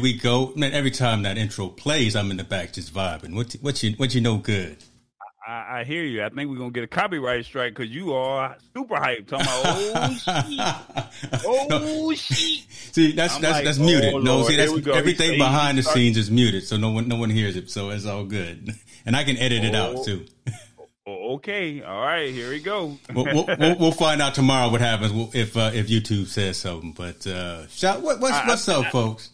We go. Man, every time that intro plays, I'm in the back just vibing. What what you what you know good? I, I hear you. I think we're gonna get a copyright strike because you are super hyped. Talking about oh shit, oh shit. See, that's I'm that's like, that's oh, muted. Lord, no, see, that's everything behind the scenes is muted, so no one no one hears it. So it's all good, and I can edit it out oh. too. Okay, all right, here we go. we'll, we'll, we'll, find out tomorrow what happens if uh, if YouTube says something. But uh, shout, what, what's what's I, up, I, folks?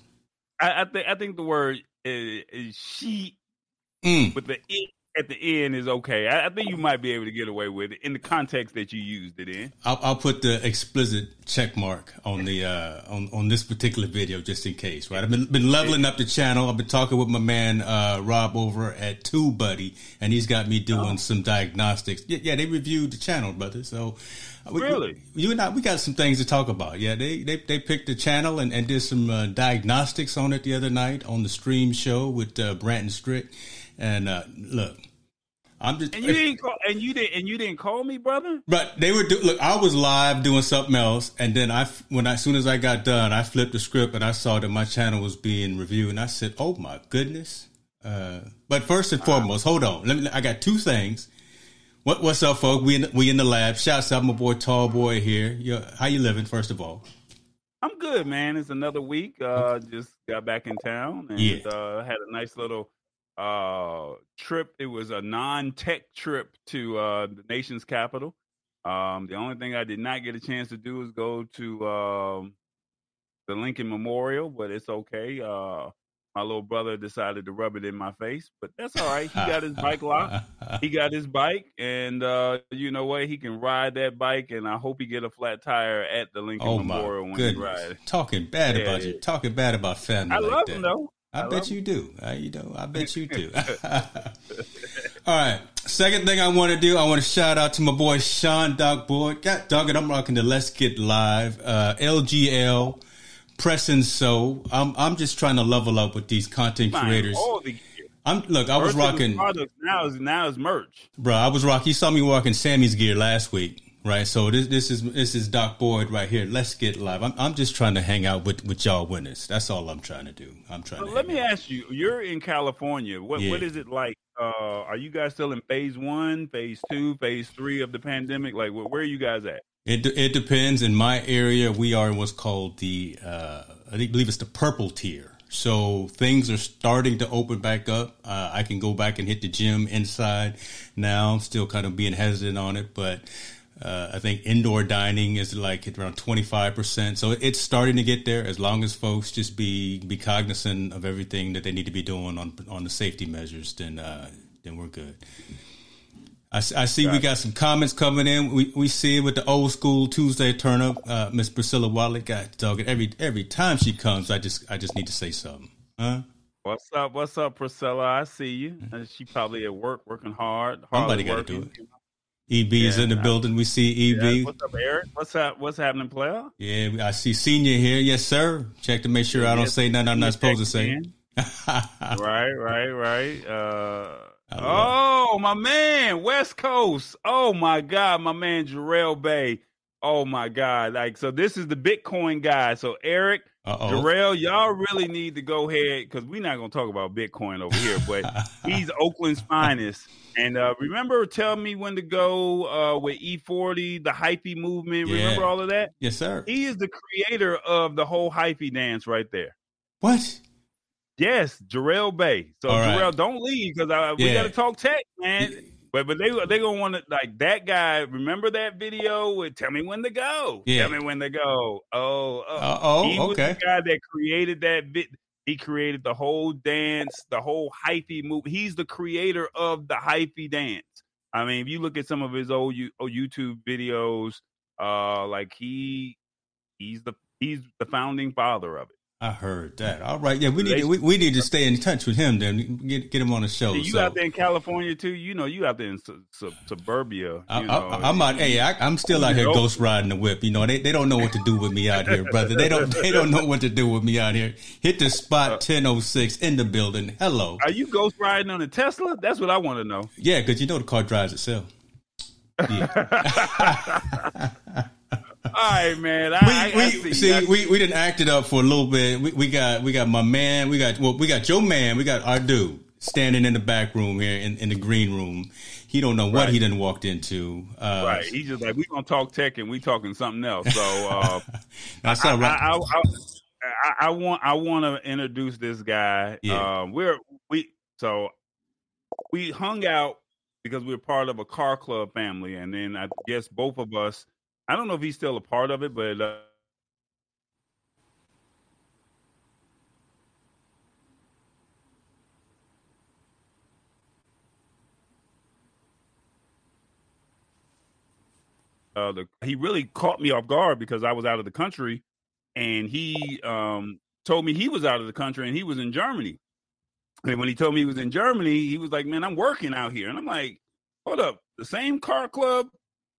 I, I think I think the word is, is she mm. with the it at the end is okay. I, I, think you might be able to get away with it in the context that you used it in. I'll, I'll put the explicit check mark on the uh, on on this particular video just in case. Right, I've been been leveling up the channel. I've been talking with my man uh, Rob over at Two TubeBuddy, and he's got me doing oh. some diagnostics. Yeah, yeah, they reviewed the channel, brother. So really? We, you and I, we got some things to talk about. Yeah, they they, they picked the channel and, and did some uh, diagnostics on it the other night on the stream show with uh, Branton Strick. And uh, look, I'm just and you didn't call and you didn't and you didn't call me, brother. But they were do, look. I was live doing something else, and then I when I, as soon as I got done, I flipped the script and I saw that my channel was being reviewed, and I said, "Oh my goodness!" Uh, but first and foremost, hold on. Let me. I got two things. What What's up, folks? We in, we in the lab. Shouts out my boy Tall Boy here. Yo, how you living? First of all, I'm good, man. It's another week. Uh, just got back in town and Yeah. uh, had a nice little uh trip. It was a non-tech trip to uh the nation's capital. Um, the only thing I did not get a chance to do is go to um the Lincoln Memorial, but it's okay. Uh, my little brother decided to rub it in my face, but that's all right. He got his bike locked. He got his bike, and uh, you know what? He can ride that bike, and I hope he get a flat tire at the Lincoln oh Memorial my when goodness! he rides. Talking bad Yeah, about you. Talking bad about family. I like love that. him though. I, I bet you do. I, you know, I bet you do. All right. Second thing I want to do, I want to shout out to my boy Sean Dog Boy. God dog it, I'm rocking the Let's Get Live. Uh, LGL, pressing so. I'm I'm just trying to level up with these content Buying creators. all the gear. I'm look. I was rocking, now is now is merch. bro. I was rocking. You saw me rocking Sammy's gear last week, right? So this this is this is Doc Boyd right here. Let's get live. I'm I'm just trying to hang out with with y'all winners. That's all I'm trying to do. I'm trying to. let me out. ask you: You're in California. What Yeah. what is it like? Uh, are you guys still in phase one, phase two, phase three of the pandemic? Like, wh- where are you guys at? It it depends. In my area, we are in what's called the uh, I believe it's the purple tier. So things are starting to open back up. Uh, I can go back and hit the gym inside now. I'm still kind of being hesitant on it, but uh, I think indoor dining is like around 25 percent. So it's starting to get there. As long as folks just be be cognizant of everything that they need to be doing on on the safety measures, then uh, then we're good. I, I see we got some comments coming in. We we see it with the old school Tuesday turn up. Uh, Miss Priscilla Watley got dog it every every time she comes. I just I just need to say something. Huh? What's up? What's up, Priscilla? I see you. Uh, She probably at work, working hard. hard Somebody gotta do it. EB is in the I- building. We see EB. Yeah, What's up, Eric? What's up? What's happening, player? Yeah, I see senior here. Yes, sir. Check to make sure I don't Yes, say nothing I'm not supposed to say. right, right, right. Uh, oh, my man, West Coast. Oh my God, my man Jarrell Bay. Oh my God. Like, so this is the Bitcoin guy. So Eric, Uh. Jarrell, y'all really need to go ahead because we're not gonna talk about Bitcoin over here, but he's Oakland's finest. And uh, remember, tell me when to go uh, with E40, the hyphy movement. Yeah. Remember all of that? yes, sir. He is the creator of the whole hyphy dance right there. What? Yes, Jarrell Bay. So All right. Jarrell, don't leave because we got to talk tech, man. But but they they gonna want to like that guy. Remember that video with "Tell me when to go"? Yeah. Tell me when to go. Oh, oh. Oh. he was Okay. the guy that created that bit. He created the whole dance, the whole hyphy move. He's the creator of the hyphy dance. I mean, if you look at some of his old, old YouTube videos, uh, like he he's the he's the founding father of it. I heard that. All right. Yeah, we need to, we, we need to stay in touch with him. Then get get him on the show. Yeah, you so. out there in California too? You know, you out there in su- su- suburbia. You I, I'm out. Hey, I, I'm still out here ghost riding the whip. You know, they, they don't know what to do with me out here, brother. They don't they don't know what to do with me out here. Hit the Uh, spot 1006 in the building. Hello. Are you ghost riding on a Tesla? That's what I want to know. Yeah, because you know the car drives itself. Yeah. All right, man. I, we, I see. see we, we didn't act it up for a little bit. We, we got we got my man. We got well we got your man. We got our dude standing in the back room here in, in the green room. He don't know what Right. he done walked into. Uh, right. He's just like we gonna talk tech and we talking something else. So uh, That's I, right. I, I, I, I want I want to introduce this guy. Yeah. Um, we're we so we hung out because we're part of a car club family, and then I guess both of us. I don't know if he's still a part of it, but. Uh, uh, the he really caught me off guard because I was out of the country, and he um, told me he was out of the country and he was in Germany. And when he told me he was in Germany, he was like, "Man, I'm working out here," and I'm like, "Hold up, the same car club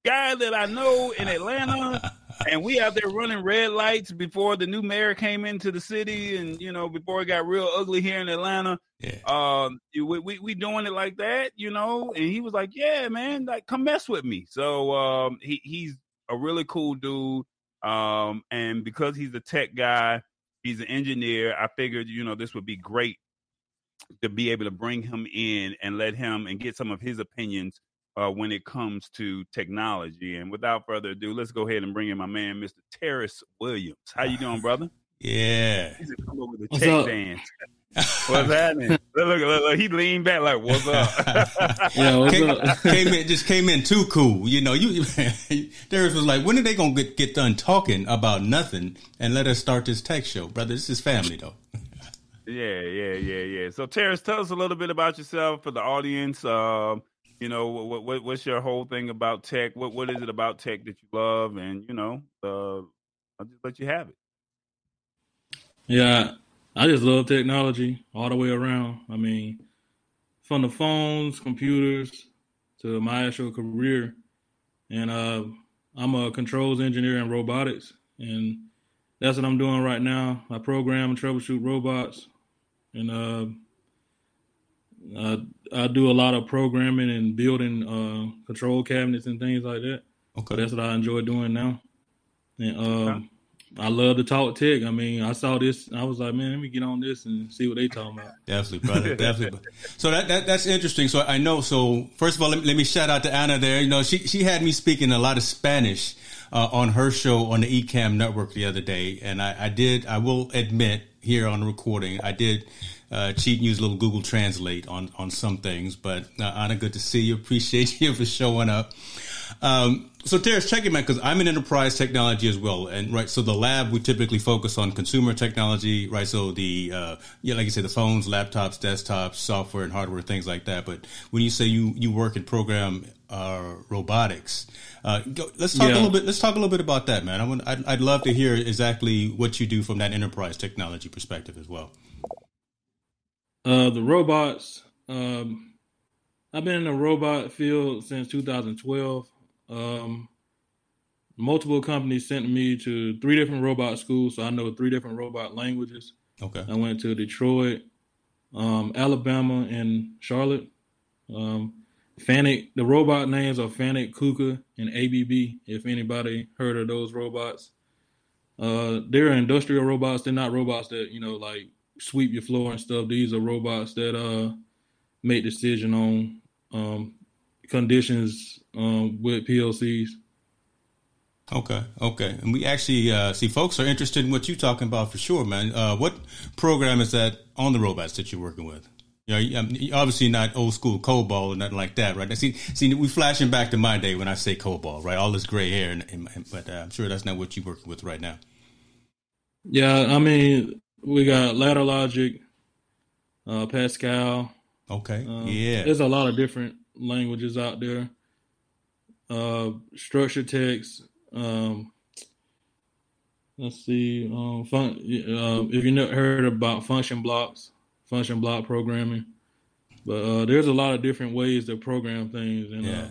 guy that I know in Atlanta and we out there running red lights before the new mayor came into the city, and you know before it got real ugly here in Atlanta. Yeah. Um, we, we we doing it like that, you know. And he was like, "Yeah, man, like come mess with me." So um, he he's a really cool dude. Um, and because he's a tech guy, he's an engineer. I figured, you know, this would be great to be able to bring him in and let him and get some of his opinions uh, when it comes to technology. And without further ado, let's go ahead and bring in my man, Mr. Terrence Williams. How you doing, brother? Yeah. He's come up with a tech dance. What's happening? Look, look, look, look, he leaned back like, "What's up?" yeah, what's came, up? came in, just came in too cool. You know, you Darius was like, "When are they gonna get get done talking about nothing and let us start this tech show, brother? This is family, though." yeah, yeah, yeah, yeah. So, Terrence, tell us a little bit about yourself for the audience. Um, you know, what, what what's your whole thing about tech? What what is it about tech that you love? And you know, uh, I'll just let you have it. Yeah, I just love technology all the way around. I mean, from the phones, computers, to my actual career, and uh, I'm a controls engineer in robotics, and that's what I'm doing right now. I program and troubleshoot robots, and uh, I, I do a lot of programming and building uh, control cabinets and things like that. Okay, that's what I enjoy doing now, and. Uh, okay I love to talk tech. I mean, I saw this. I was like, man, let me get on this and see what they talking about. Definitely, brother. Definitely. So that, that that's interesting. So I know. So first of all, let, let, me shout out to Anna there. You know, she she had me speaking a lot of Spanish uh, on her show on the Ecamm Network the other day, and I, I did. I will admit here on the recording, I did. Uh, cheat and use a little Google Translate on on some things, but uh, Anna, good to see you. Appreciate you for showing up. Um, so Terrence, check it, man, because I'm in enterprise technology as well, and right. So the lab we typically focus on consumer technology, right? So the uh, yeah, like you said, the phones, laptops, desktops, software and hardware, things like that. But when you say you you work in program uh, robotics, uh, go, let's talk yeah. a little bit. Let's talk a little bit about that, man. I would, I'd, I'd love to hear exactly what you do from that enterprise technology perspective as well. Uh, the robots. Um, I've been in the robot field since 2012. Um, multiple companies sent me to three different robot schools, so I know three different robot languages. Okay. I went to Detroit, um, Alabama, and Charlotte. Um, Fanuc, the robot names are Fanuc, Kuka, and ABB. If anybody heard of those robots, uh, they're industrial robots. They're not robots that you know like sweep your floor and stuff. These are robots that uh make decision on um, conditions um, with PLCs. Okay, okay, and we actually uh, see folks are interested in what you're talking about for sure, man. Uh, what program is that on the robots that you're working with? You know, obviously not old school COBOL or nothing like that, right? See, see, we flashing back to my day when I say COBOL, right? All this gray hair, and, and but uh, I'm sure that's not what you're working with right now. Yeah, I mean, we got ladder logic, uh, Pascal. Okay, um, yeah. There's a lot of different languages out there. Uh, structured text. Um, let's see. Um, fun, uh, if you never heard about function blocks, function block programming, but uh, there's a lot of different ways to program things, and yeah. uh,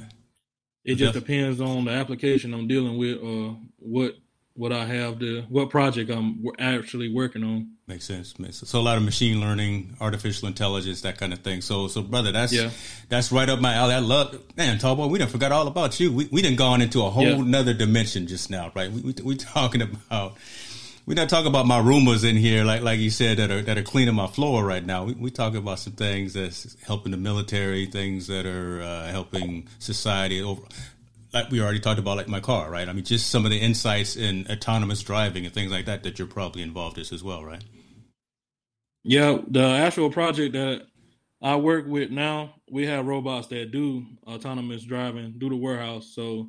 it just depends on the application I'm dealing with or what what I have to what project I'm actually working on. Makes sense. Makes sense. So a lot of machine learning, artificial intelligence, that kind of thing. So so brother, that's yeah. that's right up my alley. I love man, tall boy. We didn't forgot all about you. We we didn't gone into a whole yeah. nother dimension just now, right? We we we talking about. We're not talking about my Roombas in here, like like you said, that are that are cleaning my floor right now. We we talking about some things that's helping the military, things that are uh, helping society over we already talked about, like my car, right? I mean, just some of the insights in autonomous driving and things like that that you're probably involved in as well, right? Yeah, the actual project that I work with now, we have robots that do autonomous driving, do the warehouse. So,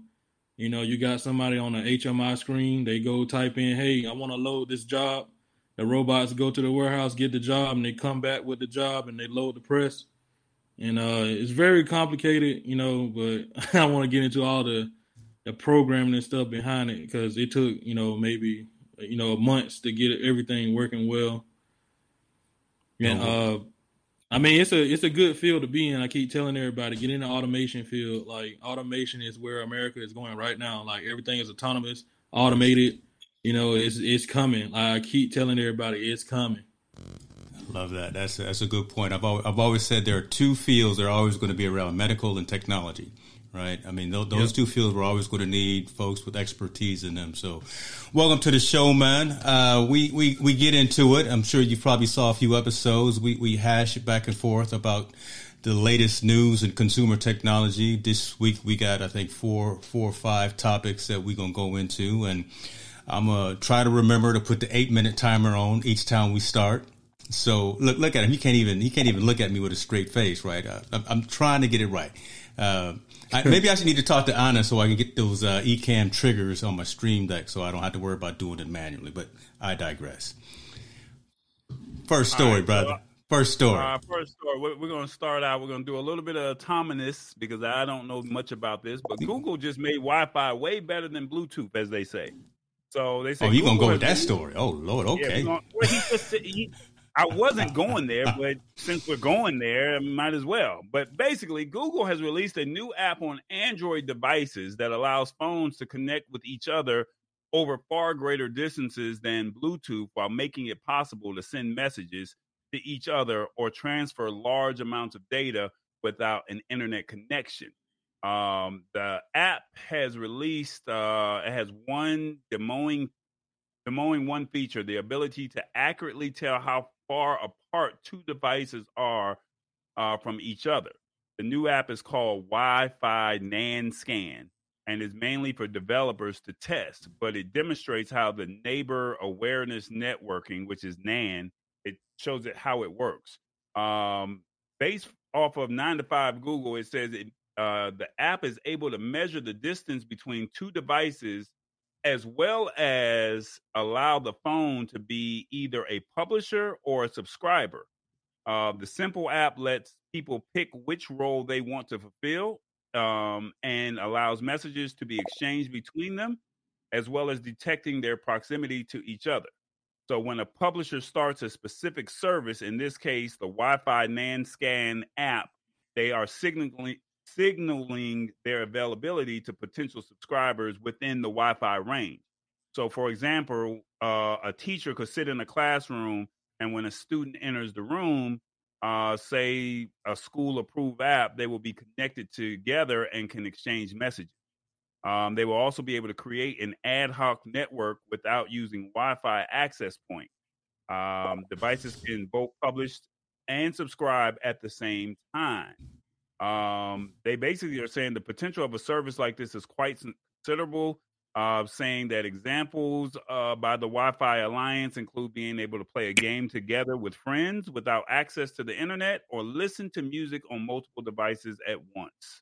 you know, you got somebody on the HMI screen, they go type in, hey, I want to load this job. The robots go to the warehouse, get the job, and they come back with the job and they load the press and uh, it's very complicated, you know. But I want to get into all the the programming and stuff behind it because it took, you know, maybe you know months to get everything working well. And uh, I mean, it's a it's a good field to be in. I keep telling everybody get in the automation field. Like automation is where America is going right now. Like everything is autonomous. automated. You know, it's it's coming. I keep telling everybody it's coming. Love that. That's a, that's a good point. I've always, I've always said there are two fields that are always going to be around medical and technology right? I mean, those, those yep. two fields we're always going to need folks with expertise in them. So, welcome to the show, man. Uh, we, we, we get into it. I'm sure you probably saw a few episodes. We, we hash back and forth about the latest news and consumer technology. This week we got, I think, four, four or five topics that we're going to go into. And I'm going to try to remember to put the eight minute timer on each time we start. So look, look at him. He can't even, he can't even look at me with a straight face, right? Uh, I'm, I'm, trying to get it right. Uh, I, maybe I should need to talk to Anna so I can get those uh, Ecamm triggers on my Stream Deck so I don't have to worry about doing it manually. But I digress. First story, right, brother. So, first story. Uh, first story. We're, we're going to start out. We're going to do a little bit of autonomous because I don't know much about this, but Google just made Wi-Fi way better than Bluetooth, as they say. So they say. Oh, you gonna go with that story? Oh Lord, okay. Yeah, gonna, well, he just, he, I wasn't going there, but since we're going there, might as well. But basically, Google has released a new app on Android devices that allows phones to connect with each other over far greater distances than Bluetooth while making it possible to send messages to each other or transfer large amounts of data without an internet connection. Um, the app has released, uh, it has one demoing, demoing one feature, the ability to accurately tell how far apart two devices are uh, from each other. The new app is called Wi Fi NAN Scan and is mainly for developers to test, but it demonstrates how the neighbor awareness networking, which is NAN, it shows it how it works. Um, based off of 9 to 5 Google, it says it, uh, the app is able to measure the distance between two devices as well as allow the phone to be either a publisher or a subscriber. Uh, the simple app lets people pick which role they want to fulfill um, and allows messages to be exchanged between them, as well as detecting their proximity to each other. So when a publisher starts a specific service, in this case, the Wi-Fi NAN scan app, they are signaling signaling their availability to potential subscribers within the Wi-Fi range. So, for example, uh, a teacher could sit in a classroom, and when a student enters the room, uh, say a school approved app, they will be connected together and can exchange messages. Um, they will also be able to create an ad hoc network without using Wi Fi access point. Um, devices can both publish and subscribe at the same time. Um, they basically are saying the potential of a service like this is quite considerable. Uh, saying that examples uh, by the Wi-Fi Alliance include being able to play a game together with friends without access to the internet, or listen to music on multiple devices at once.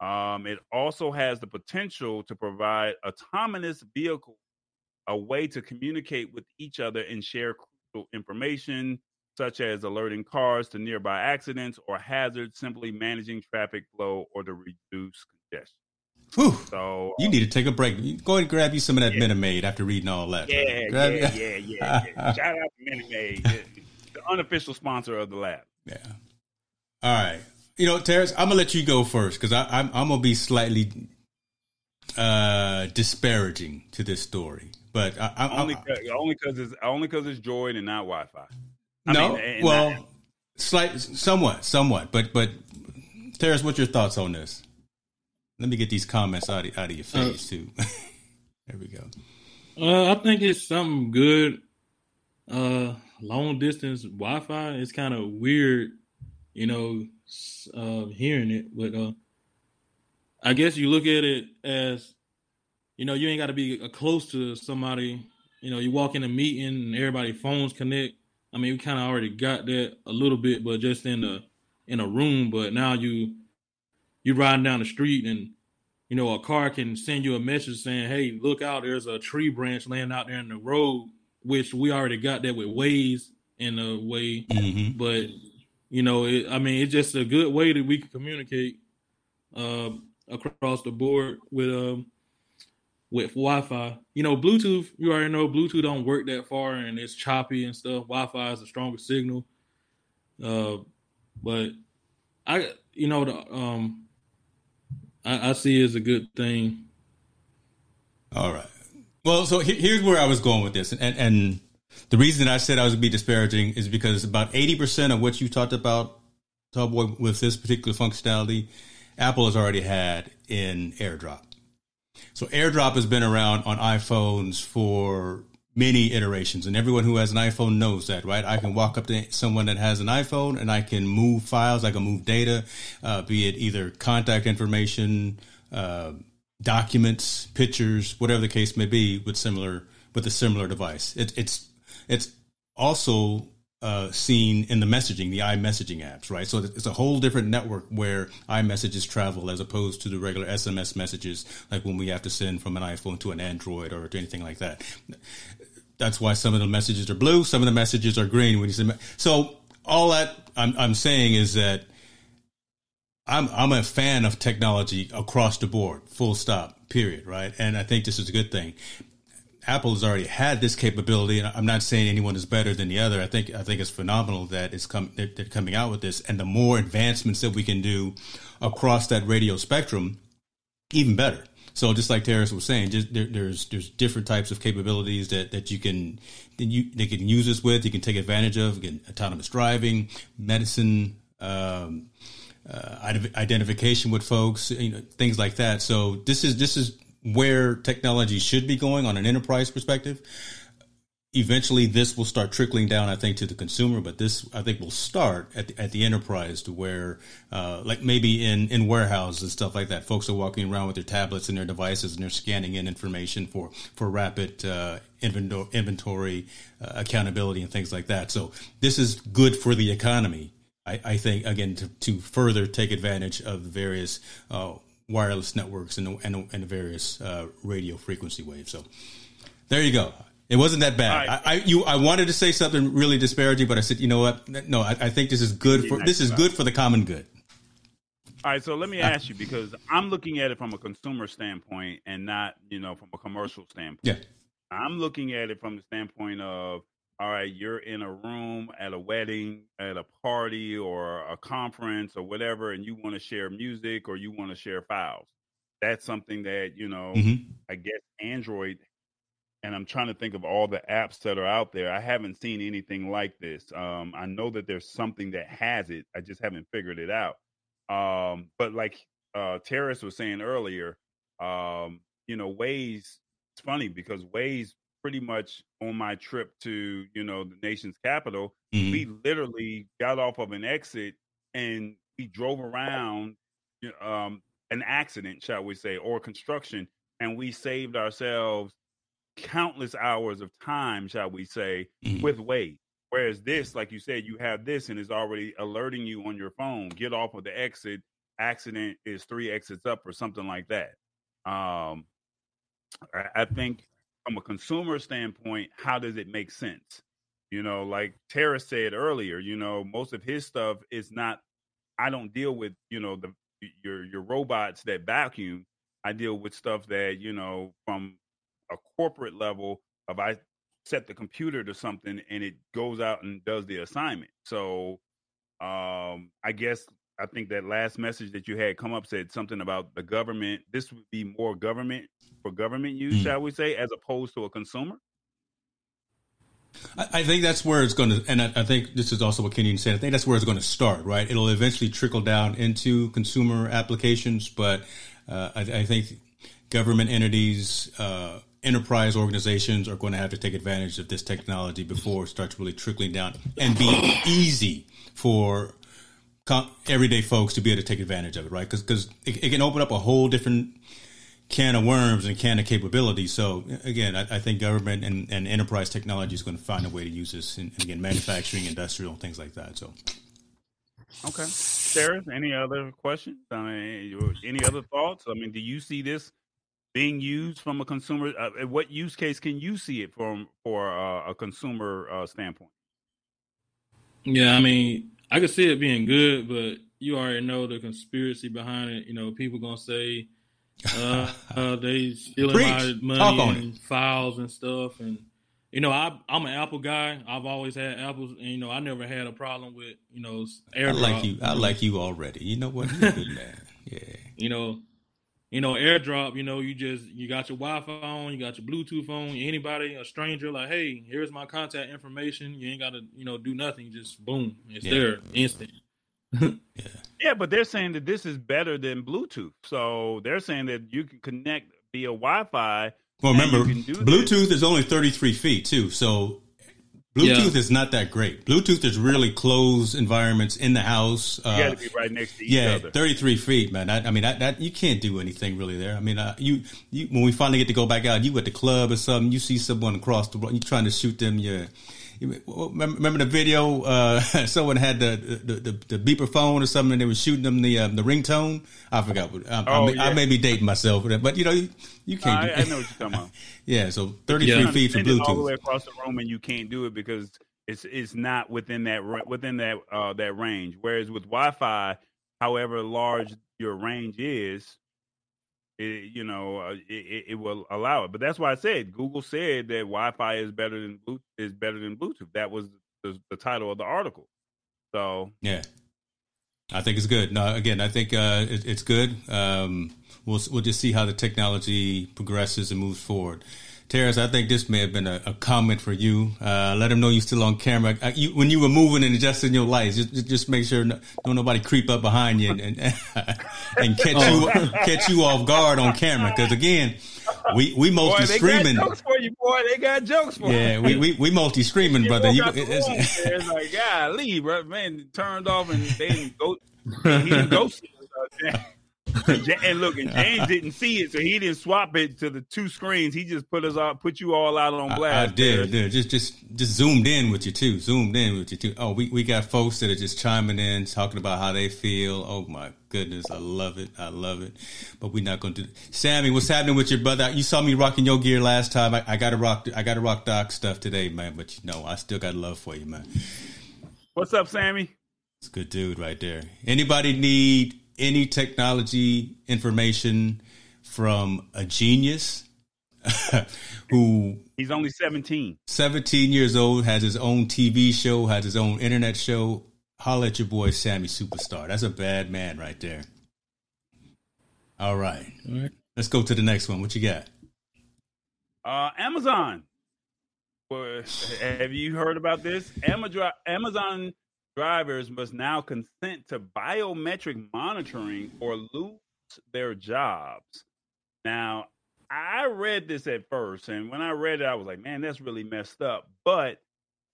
Um, it also has the potential to provide autonomous vehicles a way to communicate with each other and share crucial information, such as alerting cars to nearby accidents or hazards, simply managing traffic flow or to reduce congestion. Whew. So you need to take a break. Go ahead and grab you some of that yeah. Minute Maid after reading all that. Yeah, yeah, yeah, yeah, yeah, Shout out to Minute Maid, the unofficial sponsor of the lab. Yeah. All right. You know, Terrence, I'm gonna let you go first because I'm I'm gonna be slightly uh disparaging to this story, but I, I, only cause, only because it's only because it's Droid and not Wi-Fi. I no, mean, well, not, slight, somewhat, somewhat, but but Terrence, what's your thoughts on this? Let me get these comments out of, out of your uh, face uh, too. there we go. Uh, I think it's something good. Uh, long distance Wi-Fi. is kind of weird, you know, uh, hearing it, but uh, I guess you look at it as, you know, you ain't got to be close to somebody. You know, you walk in a meeting and everybody phones connect I mean, we kind of already got that a little bit, but just in a in a room. But now you you riding down the street and you know a car can send you a message saying, "Hey, look out! There's a tree branch laying out there in the road," which we already got that with Waze in a way. Mm-hmm. But you know, it, I mean, it's just a good way that we can communicate uh, across the board with um, with Wi-Fi. You know, Bluetooth. You already know Bluetooth don't work that far, and it's choppy and stuff. Wi-Fi is a stronger signal. Uh, but I, you know, the um, I, I see it as a good thing. All right. Well, so here's where I was going with this, and and the reason I said I was be disparaging is because about eighty percent of what you talked about, Tallboy, with this particular functionality, Apple has already had in AirDrop. So AirDrop has been around on iPhones for many iterations, and everyone who has an iPhone knows that, right? I can walk up to someone that has an iPhone and I can move files, I can move data, uh, be it either contact information, uh, documents, pictures, whatever the case may be, with similar with a similar device. It, it's it's also uh, seen in the messaging, the iMessaging apps, right? So it's a whole different network where iMessages travel as opposed to the regular SMS messages, like when we have to send from an iPhone to an Android or to anything like that. That's why some of the messages are blue, some of the messages are green when you send. So all that I'm, I'm saying is that I'm I'm a fan of technology across the board, full stop, period, right? And I think this is a good thing. Apple has already had this capability, and I'm not saying anyone is better than the other. I think I think it's phenomenal that it's come they're, they're coming out with this, and the more advancements that we can do across that radio spectrum, even better. So just like Terrence was saying, just there, there's there's different types of capabilities that, that you can that you they can use this with. You can take advantage of again, autonomous driving, medicine. Um, uh, identification with folks, you know, things like that. So this is this is where technology should be going on an enterprise perspective. Eventually, this will start trickling down, I think, to the consumer. But this, I think, will start at the, at the enterprise to where, uh, like maybe in in warehouses and stuff like that, folks are walking around with their tablets and their devices and they're scanning in information for for rapid uh, inventory, uh, accountability and things like that. So this is good for the economy I, I think again to, to further take advantage of the various uh, wireless networks and the, and, the, and the various uh, radio frequency waves. So there you go. It wasn't that bad. Right. I, I, you I wanted to say something really disparaging, but I said, you know what? No, I, I think this is good for this is good for the common good. All right, so let me ask you because I'm looking at it from a consumer standpoint and not, you know, from a commercial standpoint. Yeah. I'm looking at it from the standpoint of all right, you're in a room at a wedding, at a party, or a conference, or whatever, and you want to share music or you want to share files. That's something that, you know, mm-hmm. I guess Android, and I'm trying to think of all the apps that are out there. I haven't seen anything like this. Um, I know that there's something that has it, I just haven't figured it out. Um, but like uh, Terrence was saying earlier, um, you know, Waze, it's funny because Waze pretty much on my trip to you know the nation's capital mm-hmm. we literally got off of an exit and we drove around um, an accident shall we say or construction and we saved ourselves countless hours of time shall we say mm-hmm. with Waze whereas this like you said you have this and it's already alerting you on your phone get off of the exit accident is three exits up or something like that um I think from a consumer standpoint, how does it make sense? You know, like Tara said earlier, you know, most of his stuff is not. I don't deal with you know the your your robots that vacuum. I deal with stuff that you know from a corporate level. of I set the computer to something and it goes out and does the assignment, so um, I guess I think that last message that you had come up said something about the government. This would be more government for government use, mm. shall we say, as opposed to a consumer? I, think that's where it's going to, and I, I, think this is also what Kenyon said. I think that's where it's going to start, right? It'll eventually trickle down into consumer applications, but uh, I, I, think government entities, uh, enterprise organizations are going to have to take advantage of this technology before it starts really trickling down and be easy for everyday folks to be able to take advantage of it, right? Because it, it can open up a whole different can of worms and can of capability. So again, I, I think government and, and, enterprise technology is going to find a way to use this and, again, manufacturing, industrial, things like that. So, okay, Sarah, any other questions? I mean, any other thoughts? I mean, do you see this being used from a consumer? Uh, what use case can you see it from for uh, a consumer uh, standpoint? Yeah, I mean, I could see it being good, but you already know the conspiracy behind it. You know, people gonna say uh, uh, they stealing Preach. my money and files and stuff. And you know, I I'm an Apple guy. I've always had apples, and you know, I never had a problem with you know AirDrop. I like you. I like you already. You know what? You're a good man. Yeah. You know, you know, AirDrop, you know, you just you got your Wi-Fi on, you got your Bluetooth on. Anybody, a stranger, like, hey, here's my contact information. You ain't got to, you know, do nothing. Just boom, it's yeah. there, instant. yeah. yeah, but they're saying that this is better than Bluetooth. So they're saying that you can connect via Wi-Fi. Well, remember, Bluetooth this. is only 33 feet too. So Bluetooth yeah. is not that great. Bluetooth is really closed environments in the house. Uh, you got to be right next to each yeah, other. thirty three feet, man. I, I mean, that, that, you can't do anything really there. I mean, uh, you, you when we finally get to go back out, you at the club or something, you see someone across the road, you trying to shoot them. Yeah, Remember the video? Uh, someone had the, the, the the beeper phone or something, and they were shooting them the um, the ringtone. I forgot. What, I, oh, I, may, yeah. I, may, be dating myself, but you know, you, you can't. Uh, I, I, know what you're talking about. yeah, so 33 yeah. feet for Bluetooth. All the way across the room, and you can't do it because it's it's not within that within that uh, that range. Whereas with Wi-Fi, however large your range is, it, you know, uh, it, it, will allow it. But that's why I said Google said that Wi-Fi is better than is better than Bluetooth. That was the, the, title of the article. So yeah, I think it's good. No, again, I think uh, it, it's good. Um, we'll we'll just see how the technology progresses and moves forward. Terrence, I think this may have been a, a comment for you. Uh, let them know you're still on camera. Uh, you, when you were moving and adjusting your lights, just, just make sure no, don't nobody creep up behind you and and, and catch oh. you catch you off guard on camera. Because again, we we boy, streaming. Got jokes for you, boy. They got jokes for yeah, you. Yeah, we we, we multi streaming, brother. You, it's, it's like, golly, bro, man, turned off and they didn't go. He didn't go see us and look, and James didn't see it, so he didn't swap it to the two screens. He just put us all, put you all out on blast. I, I did, did, just, just, just zoomed in with you too. Zoomed in with you too. Oh, we, we got folks that are just chiming in, talking about how they feel. Oh my goodness, I love it. I love it. But we're not going to do. Sammy, what's happening with your brother? You saw me rocking your gear last time. I, I got to rock. I got to rock Doc stuff today, man. But you know, I still got love for you, man. What's up, Sammy? It's a good dude right there. Anybody need any technology information from a genius who he's only 17 17 years old has his own tv show has his own internet show. Holla at your boy sammy superstar. That's a bad man right there. All right. All right. Let's go to the next one. What you got? Uh amazon. Well, have you heard about this? Amazon amazon drivers must now consent to biometric monitoring or lose their jobs. Now, I read this at first, and when I read it, I was like, "Man, that's really messed up." But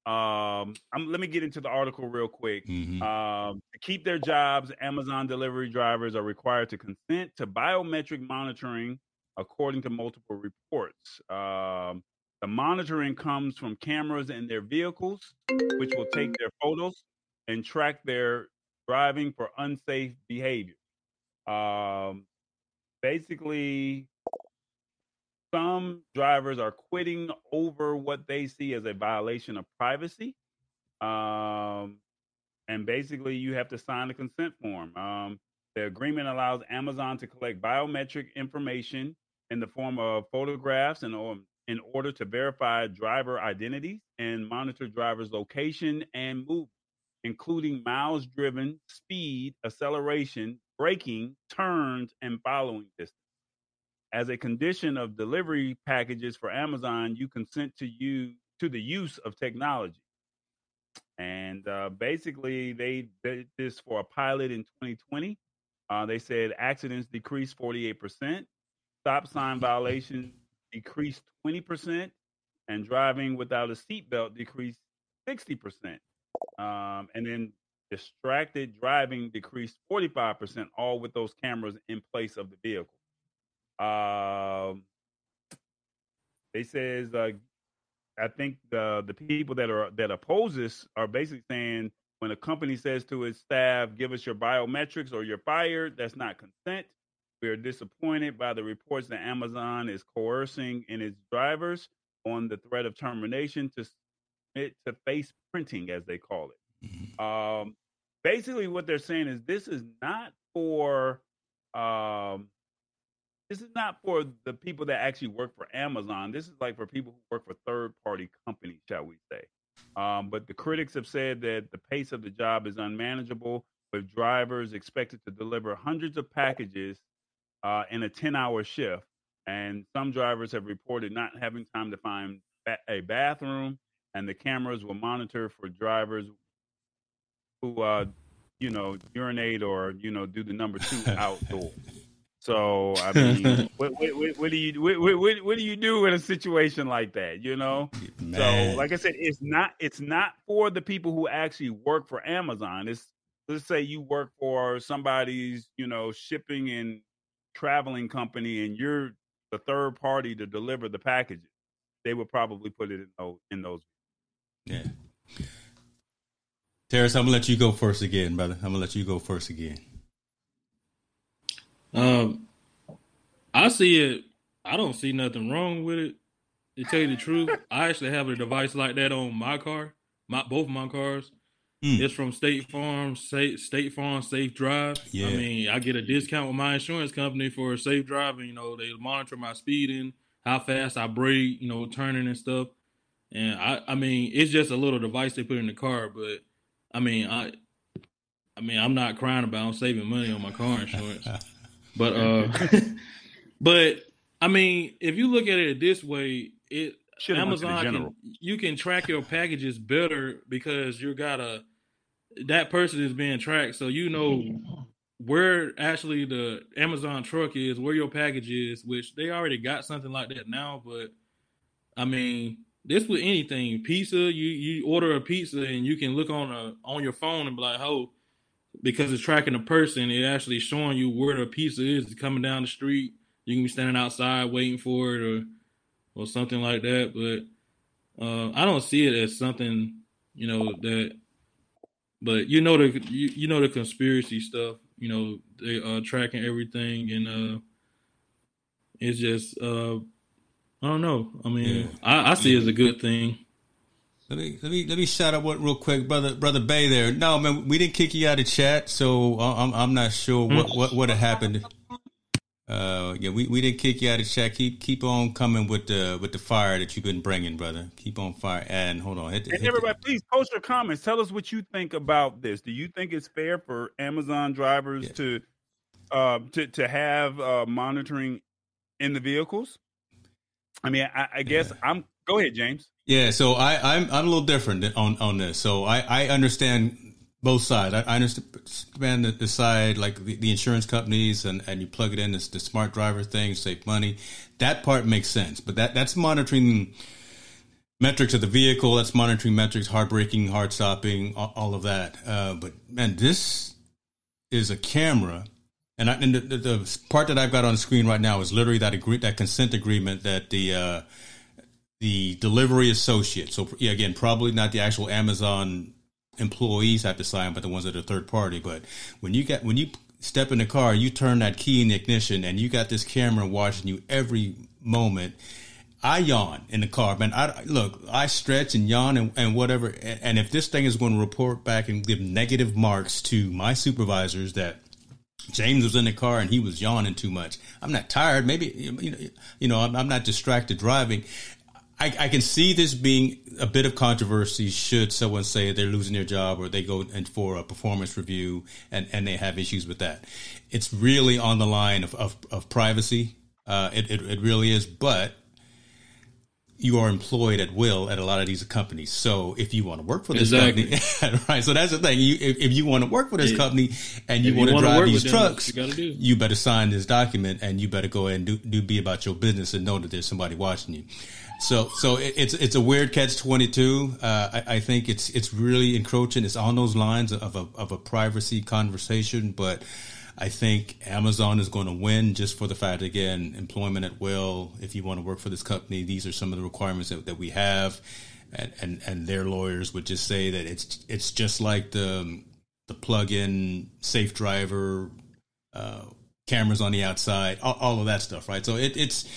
um, I'm, let me get into the article real quick. Mm-hmm. Um, to keep their jobs, Amazon delivery drivers are required to consent to biometric monitoring, according to multiple reports. Um, the monitoring comes from cameras in their vehicles, which will take their photos and track their driving for unsafe behavior. Um, basically, some drivers are quitting over what they see as a violation of privacy. Um, and basically, you have to sign a consent form. Um, the agreement allows Amazon to collect biometric information in the form of photographs and or, in order to verify driver identities and monitor drivers' location and movement including miles driven, speed, acceleration, braking, turns, and following distance. As a condition of delivery packages for Amazon, you consent to you to the use of technology. And uh, basically, they did this for a pilot in 2020. Uh, they said accidents decreased 48%, stop sign violations decreased 20%, and driving without a seatbelt decreased 60%. Um, and then distracted driving decreased 45%, all with those cameras in place of the vehicle. Um, they says, uh, I think the the people that are that oppose this are basically saying when a company says to its staff, "Give us your biometrics or you're fired," that's not consent. We are disappointed by the reports that Amazon is coercing in its drivers on the threat of termination to it to face printing, as they call it. Mm-hmm. Um, basically, what they're saying is this is not for um, this is not for the people that actually work for Amazon. This is like for people who work for third party companies, shall we say. Um, but the critics have said that the pace of the job is unmanageable, with drivers expected to deliver hundreds of packages uh, in a 10 hour shift. And some drivers have reported not having time to find a bathroom, and the cameras will monitor for drivers who, uh, you know, urinate or, you know, do the number two outdoor. So I mean, what, what, what, do you what, what, what, do you do in a situation like that? You know. Man. So like I said, it's not it's not for the people who actually work for Amazon. It's let's say you work for somebody's you know shipping and traveling company, and you're the third party to deliver the packages. They would probably put it in those. In those. Yeah. Terrence, I'm gonna let you go first again, brother. I'm gonna let you go first again. Um, I see it. I don't see nothing wrong with it. To tell you the truth, I actually have a device like that on my car, my both my cars. Mm. It's from State Farm, State, State Farm Safe Drive. Yeah. I mean, I get a discount with my insurance company for safe driving. You know, they monitor my speeding, how fast I brake, you know, turning and stuff. And I, I mean, it's just a little device they put in the car, but I mean, I, I mean, I'm not crying about I'm saving money on my car insurance. But uh, but I mean, if you look at it this way, it should Amazon can, you can track your packages better because you got a that person is being tracked, so you know where actually the Amazon truck is, where your package is, which they already got something like that now. But I mean, this with anything, pizza, you you order a pizza and you can look on a on your phone and be like, oh because it's tracking a person, it actually showing you where the pizza is. It's coming down the street. You can be standing outside waiting for it or or something like that. But uh, I don't see it as something, you know, that. But you know the you, you know the conspiracy stuff. You know they are tracking everything, and uh, it's just uh, I don't know. I mean, yeah. I, I see it as a good thing. Let me let me let me shout out what real quick, brother brother Bay. There, no man, we didn't kick you out of chat, so I'm I'm not sure what what what happened. Uh, yeah, we, we didn't kick you out of chat. Keep keep on coming with the with the fire that you've been bringing, brother. Keep on fire. And hold on, hit the, and hit everybody, the... please post your comments. Tell us what you think about this. Do you think it's fair for Amazon drivers yeah. to uh to to have uh, monitoring in the vehicles? I mean, I, I guess yeah. I'm. Go ahead, James. Yeah, so I, I'm I'm a little different on on this. So I, I understand both sides. I, I understand the, the side like the, the, insurance companies and, and you plug it in it's the smart driver thing, save money. That part makes sense, but that that's monitoring metrics of the vehicle. That's monitoring metrics, hard braking, hard stopping, all, all of that. Uh, but man, this is a camera. And, I, and the, the, part that I've got on the screen right now is literally that agree, that consent agreement that the uh, the delivery associate. So yeah, again, probably not the actual Amazon employees have to sign, but the ones that are third party. But when you get when you step in the car, you turn that key in the ignition, and you got this camera watching you every moment. I yawn in the car, man. I look, I stretch and yawn and, and whatever. And, and if this thing is going to report back and give negative marks to my supervisors that James was in the car and he was yawning too much. I'm not tired. Maybe you know, you know, I'm, I'm not distracted driving. I, I, can see this being a bit of controversy should someone say they're losing their job or they go in for a performance review and, and they have issues with that. It's really on the line of, of, of privacy. Uh, it, it, it, really is. But you are employed at will at a lot of these companies. So if you want to work for this exactly. company, right? So that's the thing. You, if, if you want to work for this yeah. company and you, want to drive these trucks, them, you, you, better sign this document and you better go ahead and do, do be about your business and know that there's somebody watching you. So, so it's it's a weird catch twenty two. Uh, I, I, think it's it's really encroaching. It's on those lines of a of a privacy conversation, but I think Amazon is going to win just for the fact again, employment at will. If you want to work for this company, these are some of the requirements that, that we have, and, and and their lawyers would just say that it's it's just like the the plug-in safe driver, uh, cameras on the outside, all, all of that stuff, right? So it, it's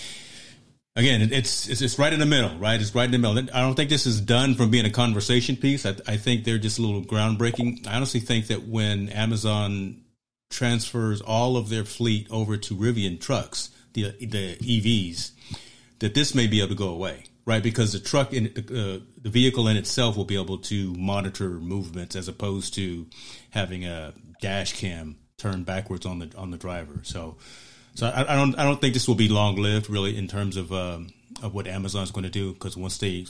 again, it's, it's it's right in the middle, right? It's right in the middle. I don't think this is done from being a conversation piece. I, I think they're just a little groundbreaking. I honestly think that when Amazon transfers all of their fleet over to Rivian trucks, the the EVs, that this may be able to go away, right? Because the truck in uh, the vehicle in itself will be able to monitor movements as opposed to having a dash cam turned backwards on the on the driver. So So I, I, don't I don't think this will be long lived, really, in terms of um, of what Amazon's going to do. Because once they,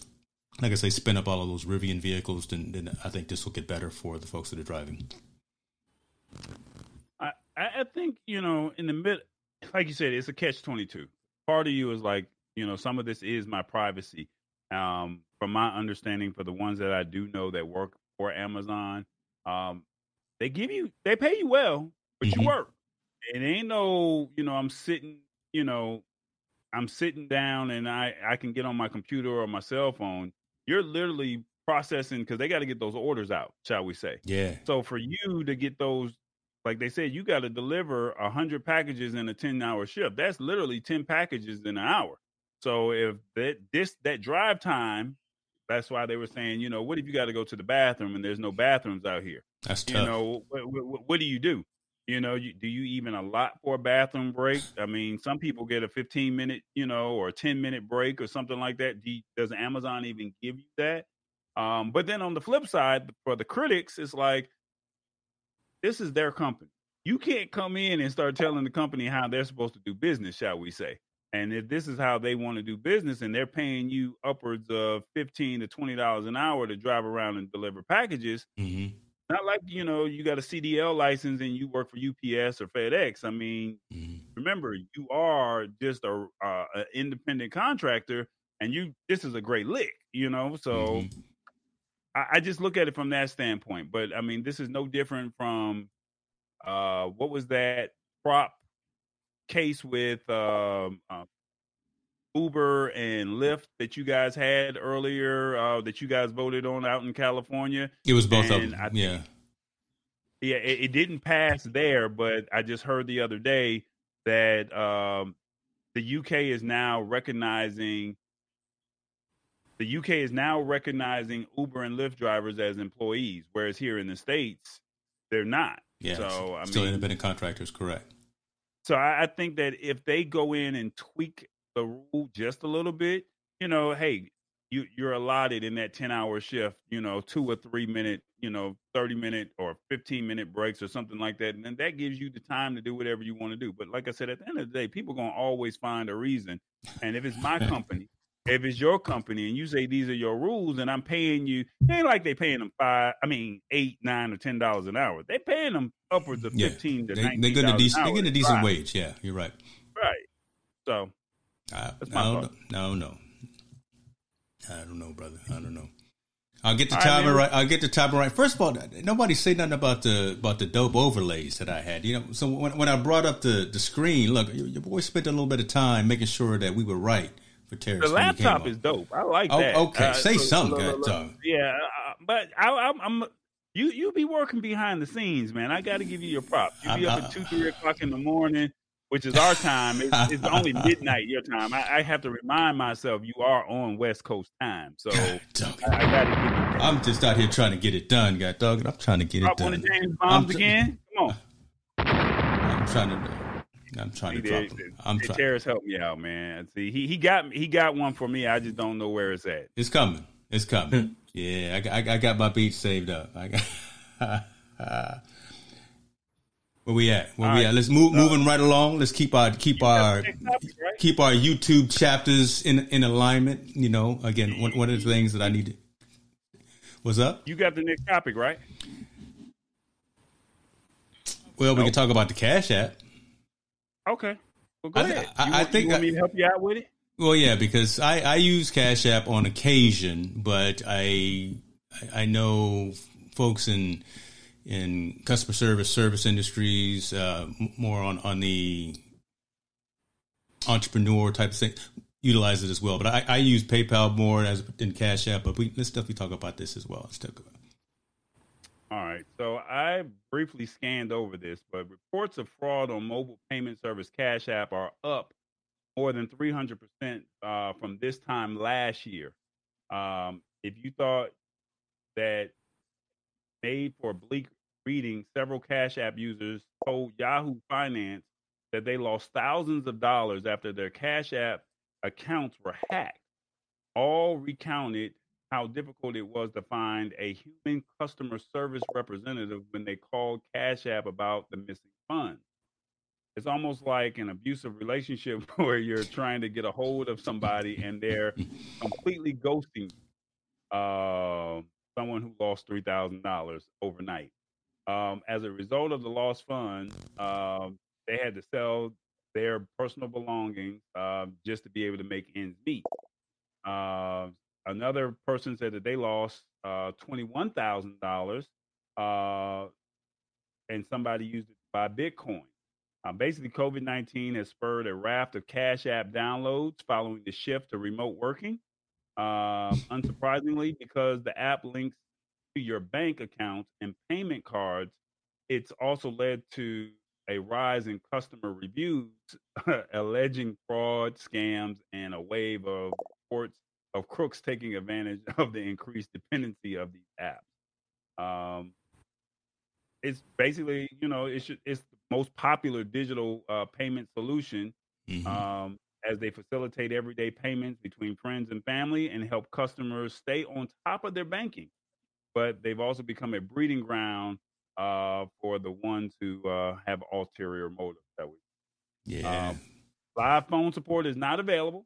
like I say, spin up all of those Rivian vehicles, then, then I think this will get better for the folks that are driving. I I think you know in the mid, like you said, it's a catch twenty two. Part of you is like you know some of this is my privacy. Um, from my understanding, for the ones that I do know that work for Amazon, um, they give you they pay you well, but mm-hmm. you work. It ain't no, you know, I'm sitting, you know, I'm sitting down and I I can get on my computer or my cell phone. You're literally processing because they got to get those orders out, shall we say? Yeah. So for you to get those, like they said, you got to deliver a hundred packages in a ten hour shift. That's literally ten packages in an hour. So if that this that drive time, that's why they were saying, you know, what if you got to go to the bathroom and there's no bathrooms out here? That's tough. You know, what, what, what do you do? You know, you, do you even allot for a bathroom break? I mean, some people get a 15 minute, you know, or a 10 minute break or something like that. Do you, does Amazon even give you that? Um, but then on the flip side, for the critics, it's like this is their company. You can't come in and start telling the company how they're supposed to do business, shall we say? And if this is how they want to do business, and they're paying you upwards of fifteen to twenty dollars an hour to drive around and deliver packages, mm-hmm. Not like you know you got a CDL license and you work for UPS or FedEx. I mean, mm-hmm. remember you are just a, uh, a, independent contractor, and you this is a great lick, you know. So mm-hmm. I, I, just look at it from that standpoint. But I mean, this is no different from uh, what was that prop case with um, uh, Uber and Lyft that you guys had earlier uh, that you guys voted on out in California. It was both and of them. I, yeah. Yeah, it, it, didn't pass there, but I just heard the other day that um, the UK is now recognizing the UK is now recognizing Uber and Lyft drivers as employees, whereas here in the states they're not. Yeah, so I still mean, independent contractors, correct? So I, I think that if they go in and tweak the rule just a little bit, you know, hey, you you're allotted in that 10 hour shift, you know, two or three minute, you know, 30 minute or 15 minute breaks or something like that. And then that gives you the time to do whatever you want to do. But like I said, at the end of the day, people are gonna always find a reason. And if it's my company, if it's your company and you say these are your rules and I'm paying you, ain't like they paying them five, I mean eight, nine, or ten dollars an hour. They paying them upwards of fifteen yeah, to they, They're getting a decent, they're getting a decent wage. Yeah, you're right. Right. So I, I don't know. No, no. I don't know, brother. I don't know. I'll get the timing right. I'll get the timing right. First of all, nobody say nothing about the about the dope overlays that I had. You know, so when, when I brought up the the screen, look, your, your boy spent a little bit of time making sure that we were right for Terrence. The laptop is dope. I like oh, that. Okay, uh, say so, something, look, look, look. Yeah, uh, but I, am you you be working behind the scenes, man. I got to give you your props. You be up at two, three o'clock in the morning which is our time. It's, it's only midnight your time. I, I, have to remind myself you are on West Coast time. So I, I got to I'm just out here trying to get it done, God dog. I'm trying to get it done. One of James bombs I'm, again? Come on. I'm trying to. I'm trying to drop them. I'm trying. Terrence help me out, man. See, he he got he got one for me. I just don't know where it's at. It's coming. It's coming. Hmm. yeah, I, I, I got my beats saved up. I got. Where we at? Where All we right. at? Let's move uh, moving right along. Let's keep our keep our topic, right? keep our YouTube chapters in in alignment. You know, again, one, one of the things that I need to. What's up? You got the next topic, right? Well, nope. we can talk about the Cash App. Okay. Well, go I, ahead. I, you, I think you want me to help you out with it. Well, yeah, because I, I use Cash App on occasion, but I I know folks in in customer service, service industries, uh, more on, on the entrepreneur type of thing, utilize it as well. But I, I use PayPal more as in Cash App, but we, let's definitely talk about this as well. Let's talk about all right. So I briefly scanned over this, but reports of fraud on mobile payment service Cash App are up more than 300% uh, from this time last year. Um, if you thought that made for bleak reading, several Cash App users told Yahoo Finance that they lost thousands of dollars after their Cash App accounts were hacked. All recounted how difficult it was to find a human customer service representative when they called Cash App about the missing funds. it's almost like an abusive relationship where you're trying to get a hold of somebody and they're completely ghosting uh, someone who lost three thousand dollars overnight. Um, as a result of the lost funds, um, they had to sell their personal belongings uh, just to be able to make ends meet. Uh, another person said that they lost uh, twenty-one thousand dollars, uh, and somebody used it to buy Bitcoin. Uh, basically, COVID 19 has spurred a raft of Cash App downloads following the shift to remote working. Uh, unsurprisingly, because the app links to your bank accounts and payment cards, it's also led to a rise in customer reviews alleging fraud, scams, and a wave of reports of crooks taking advantage of the increased dependency of these apps. Um, it's basically, you know, it's it's the most popular digital uh, payment solution mm-hmm. um, as they facilitate everyday payments between friends and family and help customers stay on top of their banking. But they've also become a breeding ground uh, for the ones who uh, have ulterior motives. That we, yeah. Um, live phone support is not available.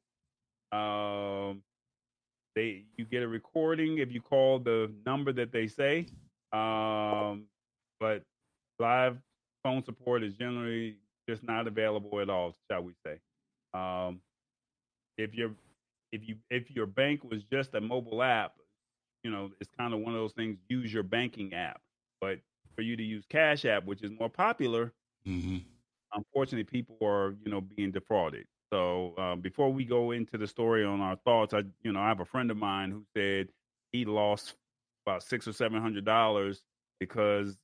Um, they you get a recording if you call the number that they say. Um, but live phone support is generally just not available at all, shall we say? Um, if your if you if your bank was just a mobile app, you know it's kind of one of those things. Use your banking app, but for you to use Cash App, which is more popular, mm-hmm. unfortunately, people are you know being defrauded. So um, before we go into the story on our thoughts, I you know I have a friend of mine who said he lost about six or seven hundred dollars because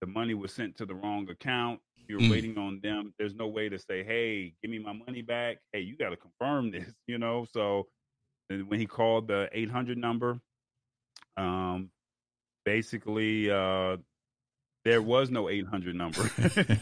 the money was sent to the wrong account. You're mm. waiting on them. There's no way to say, "Hey, give me my money back." Hey, you got to confirm this, you know. So when he called the 800 number, um, basically uh, there was no 800 number.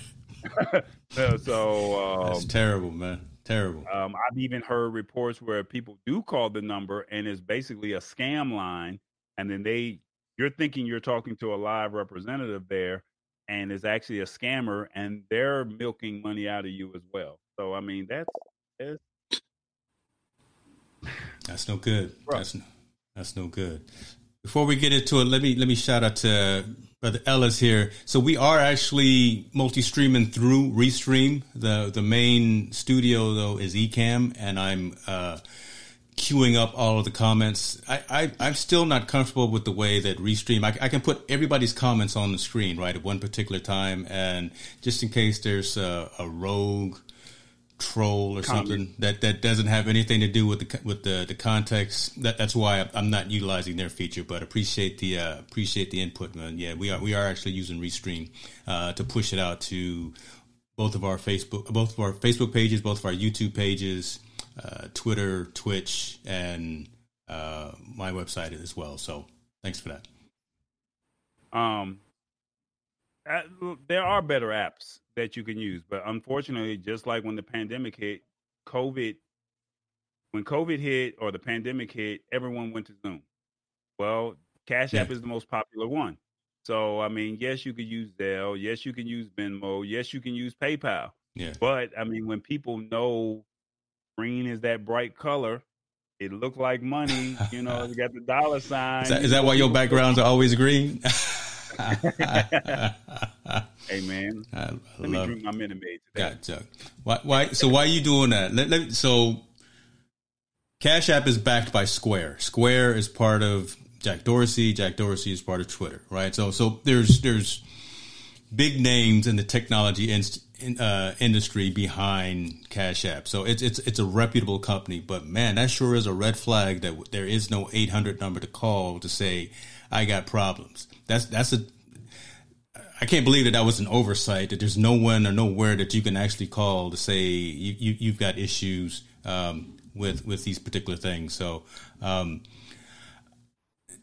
so um, that's terrible, man. Terrible. Um, I've even heard reports where people do call the number and it's basically a scam line, and then they you're thinking you're talking to a live representative there, and it's actually a scammer and they're milking money out of you as well. So I mean that's that's, that's no good. That's no, that's no good. Before we get into it, let me let me shout out to Brother Ellis here. So we are actually multi-streaming through Restream. The the main studio though is Ecamm, and I'm uh, queuing up all of the comments. I, I am still not comfortable with the way that Restream. I, I, can put everybody's comments on the screen right at one particular time, and just in case there's a, a rogue troll or Comment. something that, that doesn't have anything to do with the with the, the context. That that's why I'm not utilizing their feature, but appreciate the uh, appreciate the input, man. Yeah, we are we are actually using Restream uh, to push it out to both of our Facebook both of our Facebook pages, both of our YouTube pages uh, Twitter, Twitch, and uh, my website as well. So thanks for that. Um, there are better apps that you can use, but unfortunately, just like when the pandemic hit, COVID, when COVID hit or the pandemic hit, everyone went to Zoom. Well, Cash App is the most popular one. So, I mean, yes, you could use Zelle. Yes, you can use Venmo. Yes, you can use PayPal. Yeah. But I mean, when people know green is that bright color. It looked like money. You know, you got the dollar sign. Is that, is that why your backgrounds are always green? hey man, I, I let me drink my Minute Maid today. Gotcha. Why? Why? So why are you doing that? Let, let, so, Cash App is backed by Square. Square is part of Jack Dorsey. Jack Dorsey is part of Twitter, right? So, so there's there's big names in the technology inst- in, uh, industry behind Cash App. So it's it's it's a reputable company, but man, that sure is a red flag that there is no 800 number to call to say I got problems. That's that's a I can't believe that that was an oversight. That there's no one or nowhere that you can actually call to say you, you have got issues um, with with these particular things. So. Um,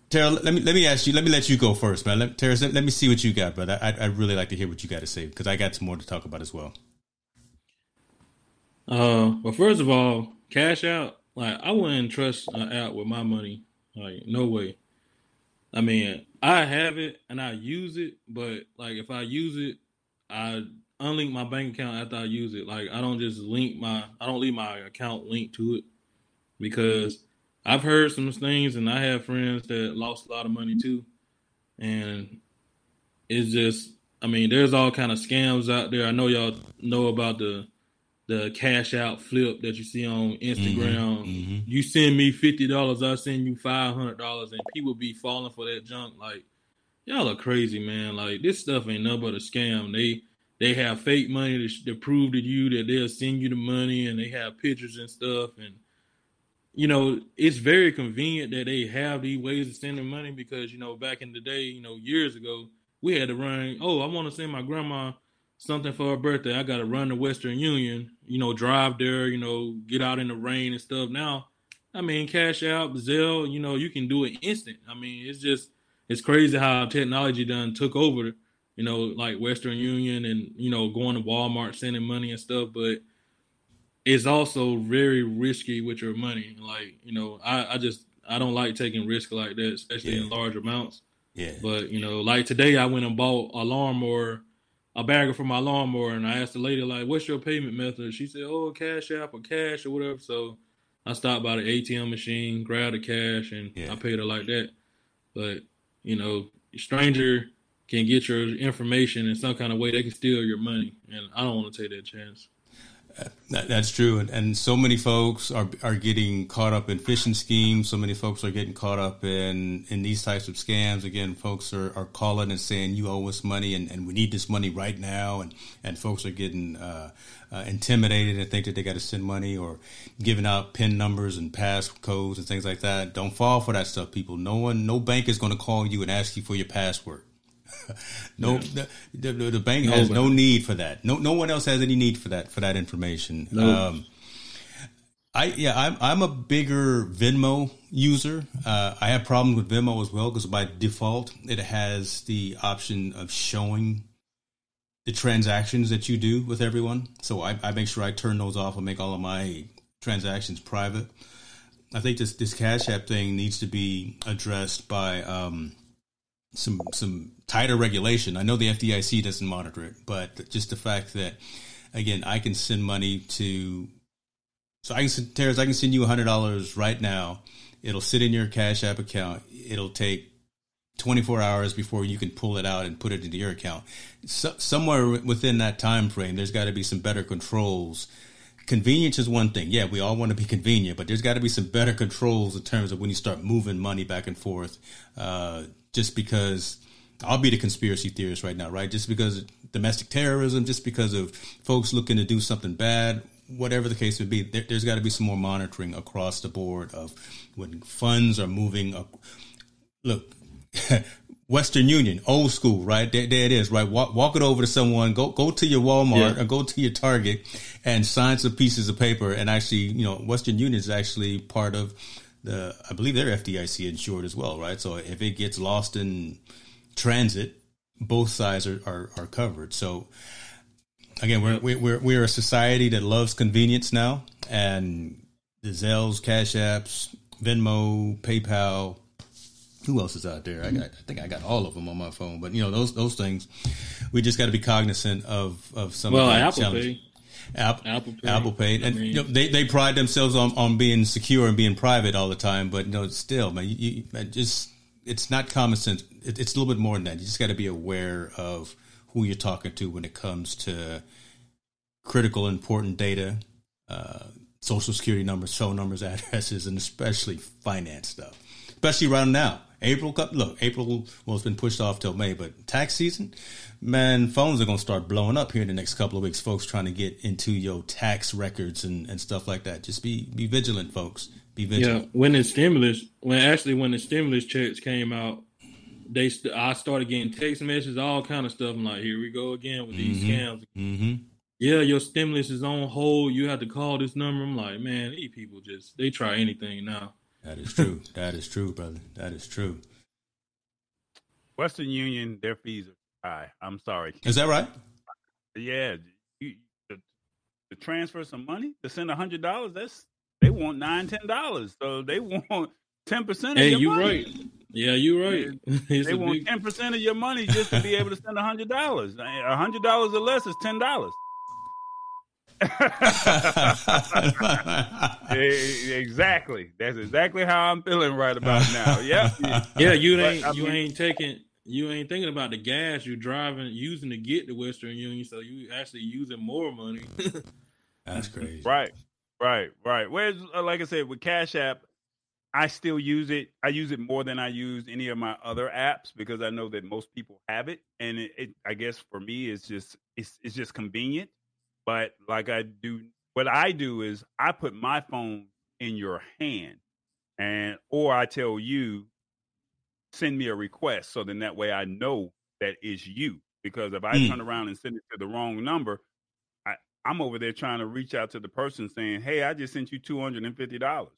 Tara, let me let me ask you. Let me let you go first, man. Let, Tara, let, let me see what you got, but I I'd really like to hear what you got to say because I got some more to talk about as well. Uh, well, first of all, cash out. Like I wouldn't trust an app with my money. Like no way. I mean, I have it and I use it, but like if I use it, I unlink my bank account after I use it. Like I don't just link my I don't leave my account linked to it because I've heard some things and I have friends that lost a lot of money too. And it's just I mean, there's all kind of scams out there. I know y'all know about the the cash out flip that you see on Instagram. Mm-hmm, mm-hmm. You send me fifty dollars, I send you five hundred dollars, and people be falling for that junk. Like y'all are crazy, man. Like this stuff ain't nothing but a scam. They they have fake money to, to prove to you that they'll send you the money, and they have pictures and stuff. And you know, it's very convenient that they have these ways of sending money because you know, back in the day, you know, years ago, we had to run. Oh, I want to send my grandma something for her birthday. I got to run to Western Union, you know, drive there, you know, get out in the rain and stuff. Now, I mean, Cash App, Zelle, you know, you can do it instant. I mean, it's just it's crazy how technology done took over, you know, like Western Union and you know going to Walmart sending money and stuff. But it's also very risky with your money. Like you know, I, I just I don't like taking risk like that, especially yeah. in large amounts. Yeah. But you know, like today, I went and bought a lawnmower, a bagger for my lawnmower, and I asked the lady like, "What's your payment method?" She said, "Oh, Cash App or cash or whatever." So I stopped by the ATM machine, grabbed the cash, and yeah. I paid her like that. But you know, stranger can get your information in some kind of way. They can steal your money, and I don't want to take that chance. That, that's true, and, and so many folks are are getting caught up in phishing schemes. So many folks are getting caught up in in these types of scams. Again, folks are, are calling and saying you owe us money, and, and we need this money right now. And and folks are getting uh, uh, intimidated and think that they got to send money or giving out pin numbers and passcodes and things like that. Don't fall for that stuff, people. No one, no bank is going to call you and ask you for your password. no, yeah. the, the, the, bank has no need for that. No, no one else has any need for that for that information. Um, I yeah, I'm I'm a bigger Venmo user. Uh, I have problems with Venmo as well because by default it has the option of showing the transactions that you do with everyone. So I, I make sure I turn those off and make all of my transactions private. I think this this Cash App thing needs to be addressed by um, some some tighter regulation. I know the FDIC doesn't monitor it, but just the fact that again, I can send money to so I can send Terrence, I can send you hundred dollars right now. It'll sit in your Cash App account. It'll take 24 hours before you can pull it out and put it into your account. So, somewhere within that time frame, there's got to be some better controls. Convenience is one thing. Yeah, we all want to be convenient, but there's got to be some better controls in terms of when you start moving money back and forth. Uh, just because I'll be the conspiracy theorist right now, right? Just because domestic terrorism, just because of folks looking to do something bad, whatever the case would be, there, has got to be some more monitoring across the board of when funds are moving. Up. Look, Western Union, old school, right? There, there it is, right? Walk, walk, it over to someone. Go, go to your Walmart yeah. or go to your Target and sign some pieces of paper. And actually, you know, Western Union is actually part of the, I believe they're FDIC insured as well, right? So if it gets lost in transit, both sides are, are, are covered. So again, we're, we're, we're a society that loves convenience now and the Zelles, Cash Apps, Venmo, PayPal, who else is out there? I got, I think I got all of them on my phone, but you know those those things, we just got to be cognizant of of some. Well, of Apple Pay. Apple, Apple Pay, Apple Pay, and mean, you know, they they pride themselves on, on being secure and being private all the time. But no, still, man, you, you just it's not common sense. It, it's a little bit more than that. You just got to be aware of who you're talking to when it comes to critical, important data, uh, social security numbers, phone numbers, addresses, and especially finance stuff. Especially right now, April, look, April well, it's been pushed off till May, but tax season, man, phones are gonna start blowing up here in the next couple of weeks. Folks trying to get into your tax records and, and stuff like that. Just be be vigilant, folks. Be vigilant. Yeah, when the stimulus, when actually when the stimulus checks came out, they st- I started getting text messages, all kind of stuff. I'm like, here we go again with these mm-hmm. scams. Mm-hmm. Yeah, your stimulus is on hold. You have to call this number. I'm like, man, these people just they try anything now. That is true. that is true, brother. That is true. Western Union, their fees are high. I'm sorry. Is that right? Yeah. You, to, to transfer some money to send a hundred dollars, that's they want nine, ten dollars. So they want ten percent. Hey, you're right. Yeah, you're right. they want ten percent of your money just to be able to send a hundred dollars. A hundred dollars or less is ten dollars. exactly. That's exactly how I'm feeling right about now. Yeah. Yeah, you ain't but, you mean, ain't taking you ain't thinking about the gas you're driving using to get to Western Union, so you actually using more money. That's crazy. Right. Right, right. Whereas, uh, like I said, with Cash App, I still use it. I use it more than I use any of my other apps because I know that most people have it, and it, it, I guess for me, it's just it's it's just convenient. But like I do, what I do is I put my phone in your hand, and or I tell you, send me a request, so then that way I know that is you. Because if I mm. turn around and send it to the wrong number, I, I'm over there trying to reach out to the person saying, "Hey, I just sent you two hundred and fifty dollars."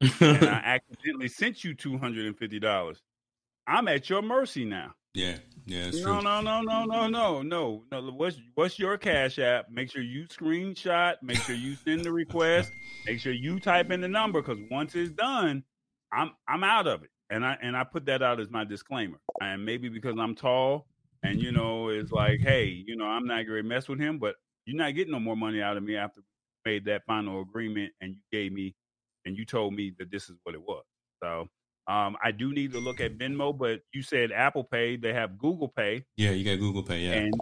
and I accidentally sent you two hundred and fifty dollars. I'm at your mercy now. Yeah, yeah, no, true. no, no, no, no, no, no, no. What's what's your cash app? Make sure you screenshot. Make sure you send the request. Make sure you type in the number because once it's done, I'm I'm out of it. And I and I put that out as my disclaimer. And maybe because I'm tall, and you know, it's like, hey, you know, I'm not going to mess with him, but you're not getting no more money out of me after we made that final agreement and you gave me and you told me that this is what it was. So um, I do need to look at Venmo, but you said Apple Pay. They have Google Pay. Yeah, you got Google Pay. Yeah. And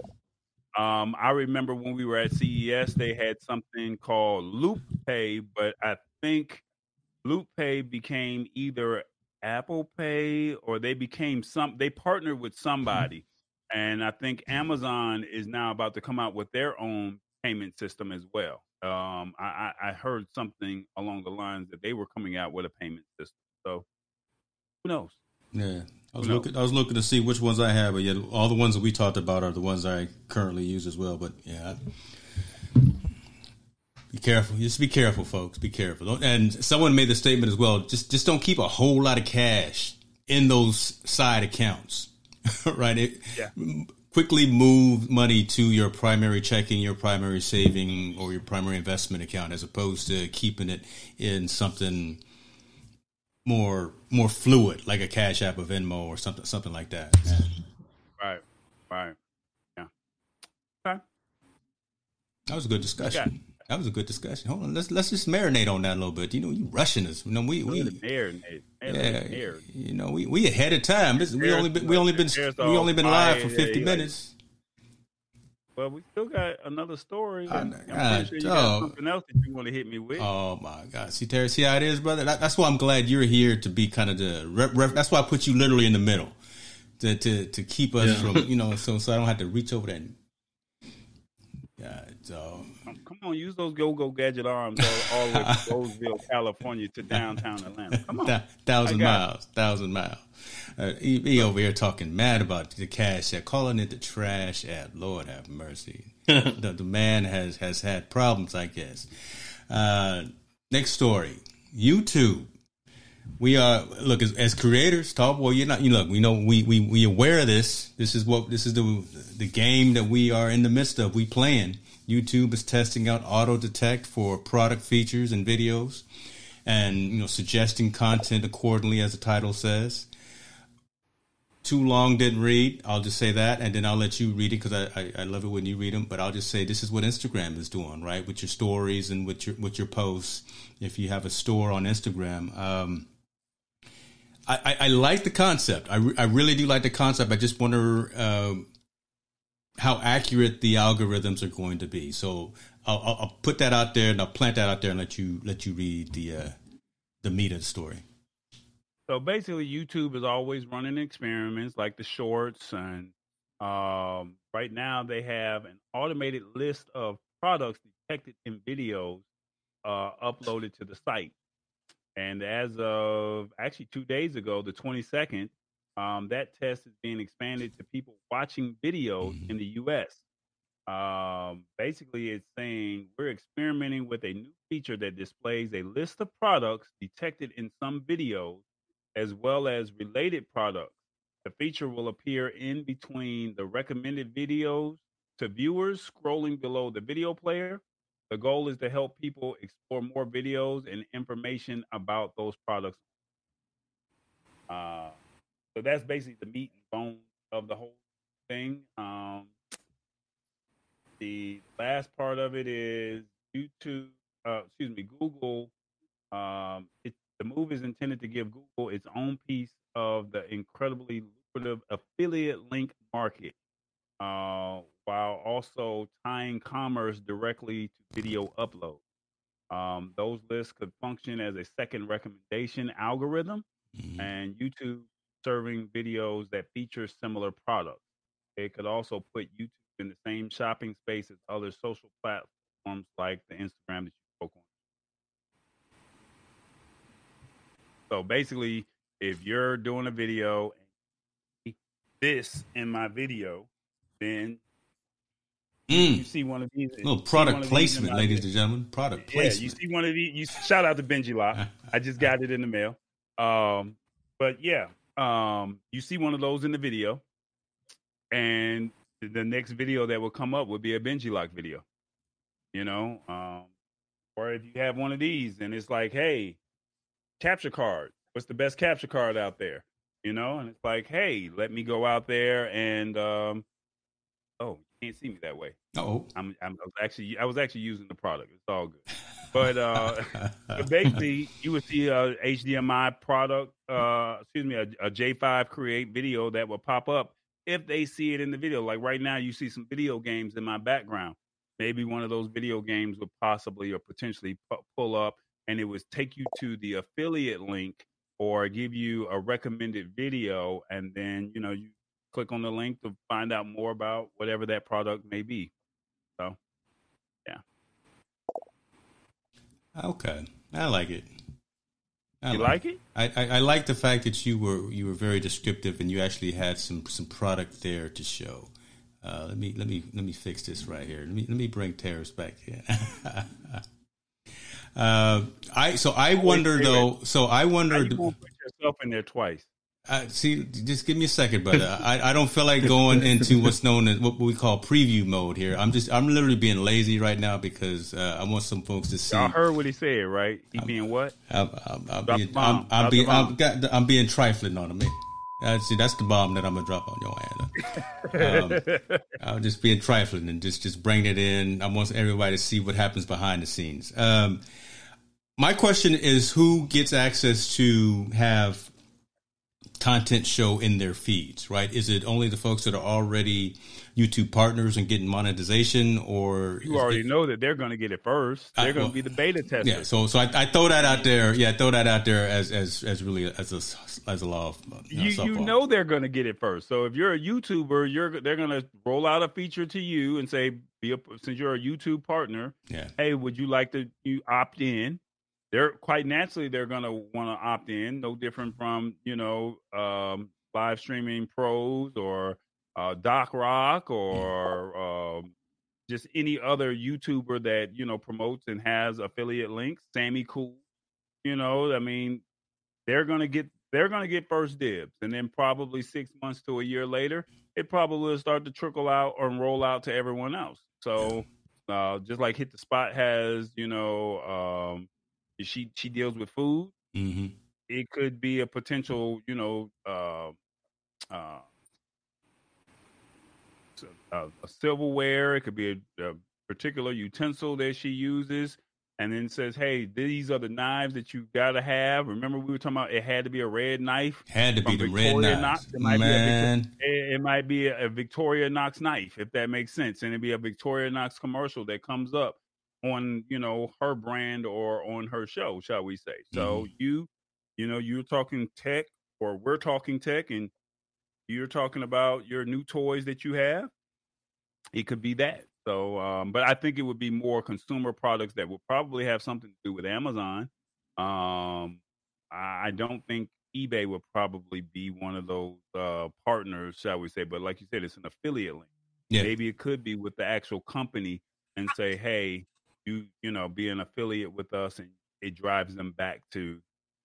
um, I remember when we were at CES, they had something called Loop Pay, but I think Loop Pay became either Apple Pay or they became some. They partnered with somebody, and I think Amazon is now about to come out with their own payment system as well um, I, I heard something along the lines that they were coming out with a payment system. So who knows? Yeah, I was looking. I was looking to see which ones I have, but yet all the ones that we talked about are the ones I currently use as well. But yeah, be careful. Just be careful, folks. Be careful. And someone made the statement as well. Just just don't keep a whole lot of cash in those side accounts, right? It, yeah quickly move money to your primary checking, your primary saving, or your primary investment account, as opposed to keeping it in something more more fluid, like a Cash App, or Venmo, or something something like that. Right, right, yeah. Okay, that was a good discussion. That was a good discussion. Hold on, let's let's just marinate on that a little bit. You know, you rushing us. You know, we we marinate. Yeah, you know, we we ahead of time. This, we only been we only been we only been live for fifty minutes. Uh, well, we still got another story. I, I'm God, sure you got something else that you want to hit me with. Oh my God! See, Terry, see how it is, brother. That, that's why I'm glad you're here to be kind of the. Rep, rep, that's why I put you literally in the middle, to to to keep us yeah. from you know, so so I don't have to reach over there. And, yeah, so Come on, use those go go gadget arms all, all the way from Roseville, California to downtown Atlanta. Come on, thousand miles, it. thousand miles. Uh, he, he, over here talking mad about the cash app, calling it the trash app. Lord have mercy. the, the, man has has had problems, I guess. Uh, next story, YouTube. We are look as, as creators. Talk well. You're not. You look. We know. We we we aware of this. This is what this is the the game that we are in the midst of. We playing YouTube is testing out auto detect for product features and videos and you know suggesting content accordingly as the title says. Too long didn't read. I'll just say that, and then I'll let you read it because I, I, I love it when you read them. But I'll just say this is what Instagram is doing, right, with your stories and with your with your posts. If you have a store on Instagram, um, I, I, I, like the concept. I, I really do like the concept. I just wonder uh, how accurate the algorithms are going to be. So I'll, I'll, I'll, put that out there and I'll plant that out there and let you let you read the uh, the meat of the story. So basically, YouTube is always running experiments like the shorts, and um, right now they have an automated list of products detected in videos uh, uploaded to the site. And as of actually two days ago, the 22nd, um, that test is being expanded to people watching videos mm-hmm. in the U.S. Um, basically, it's saying we're experimenting with a new feature that displays a list of products detected in some videos, as well as related products. The feature will appear in between the recommended videos to viewers scrolling below the video player. The goal is to help people explore more videos and information about those products. Uh, so that's basically the meat and bone of the whole thing. Um, the last part of it is YouTube. Uh, excuse me, Google. Um, it, the move is intended to give Google its own piece of the incredibly lucrative affiliate link market, uh, while also tying commerce directly to video upload. Um, those lists could function as a second recommendation algorithm, mm-hmm. and YouTube serving videos that feature similar products. It could also put YouTube in the same shopping space as other social platforms like the Instagram that you spoke on. So basically, if you're doing a video, this in my video, then Mm. You see one of these. Little product placement, ladies and gentlemen. Product placement. Yeah, you see one of these. You shout out to BenjiLock. I just got it in the mail. Um, but yeah, um, you see one of those in the video, and the next video that will come up would be a BenjiLock video. You know, um, or if you have one of these and it's like, hey, capture card. What's the best capture card out there? You know, and it's like, hey, let me go out there and um, oh, you can't see me that way. Oh, I'm, I'm I was actually I was actually using the product. It's all good. But uh, basically, you would see a HDMI product, uh, excuse me, a a j5create video that will pop up if they see it in the video. Like right now, you see some video games in my background. Maybe one of those video games would possibly or potentially pull up, and it would take you to the affiliate link or give you a recommended video, and then you know you click on the link to find out more about whatever that product may be. So, yeah. Okay, I like it. I you like, like it? I, I, I like the fact that you were you were very descriptive and you actually had some some product there to show. Uh, let me let me let me fix this right here. Let me let me bring Terrence back here. uh, I so I wonder though. So I wonder. You put yourself in there twice. Uh, see, just give me a second, but uh, I, I don't feel like going into what's known as what we call preview mode here. I'm just I'm literally being lazy right now because uh, I want some folks to see. I heard what he said, right? He I'm, being what? I'm, I'm, I'm being I'm, I'm being I'm, got, I'm being trifling on him. Uh, see, that's the bomb that I'm gonna drop on your hand. Um, I'm just being trifling and just just bring it in. I want everybody to see what happens behind the scenes. Um, my question is, who gets access to have content show in their feeds, right? Is it only the folks that are already YouTube partners and getting monetization, or you already it, know that they're going to get it first? Uh, they're going to be the beta tester. Yeah, so so I, I, throw that out there. Yeah, I throw that out there as as as really as a as a law of you know, you, you know they're going to get it first. So if you're a YouTuber, you're they're going to roll out a feature to you and say, be a, since you're a YouTube partner, yeah, hey, would you like to you opt in? They're quite naturally they're going to want to opt in. No different from you know um, live streaming pros or uh, Doc Rock or um, just any other YouTuber that you know promotes and has affiliate links. Sammy Cool, you know, I mean, they're going to get they're going to get first dibs, and then probably six months to a year later, it probably will start to trickle out or roll out to everyone else. So. Uh, just like hit the spot has, you know, um, she she deals with food. Mm-hmm. It could be a potential, you know, uh, uh, a, a silverware. It could be a, a, particular utensil that she uses, and then says, "Hey, these are the knives that you got to have." Remember, we were talking about it had to be a red knife. Had to be the Victoria red knife. It might Man. Be a, it might be a, a Victorinox knife, if that makes sense, and it'd be a Victorinox commercial that comes up on you know her brand or on her show shall we say. So mm-hmm. you you know you're talking tech or we're talking tech and you're talking about your new toys that you have. It could be that. So um but i think it would be more consumer products that will probably have something to do with amazon. Um i don't think ebay would probably be one of those uh partners shall we say but like you said it's an affiliate link. Yeah. maybe it could be with the actual company and say hey you you know be an affiliate with us and it drives them back to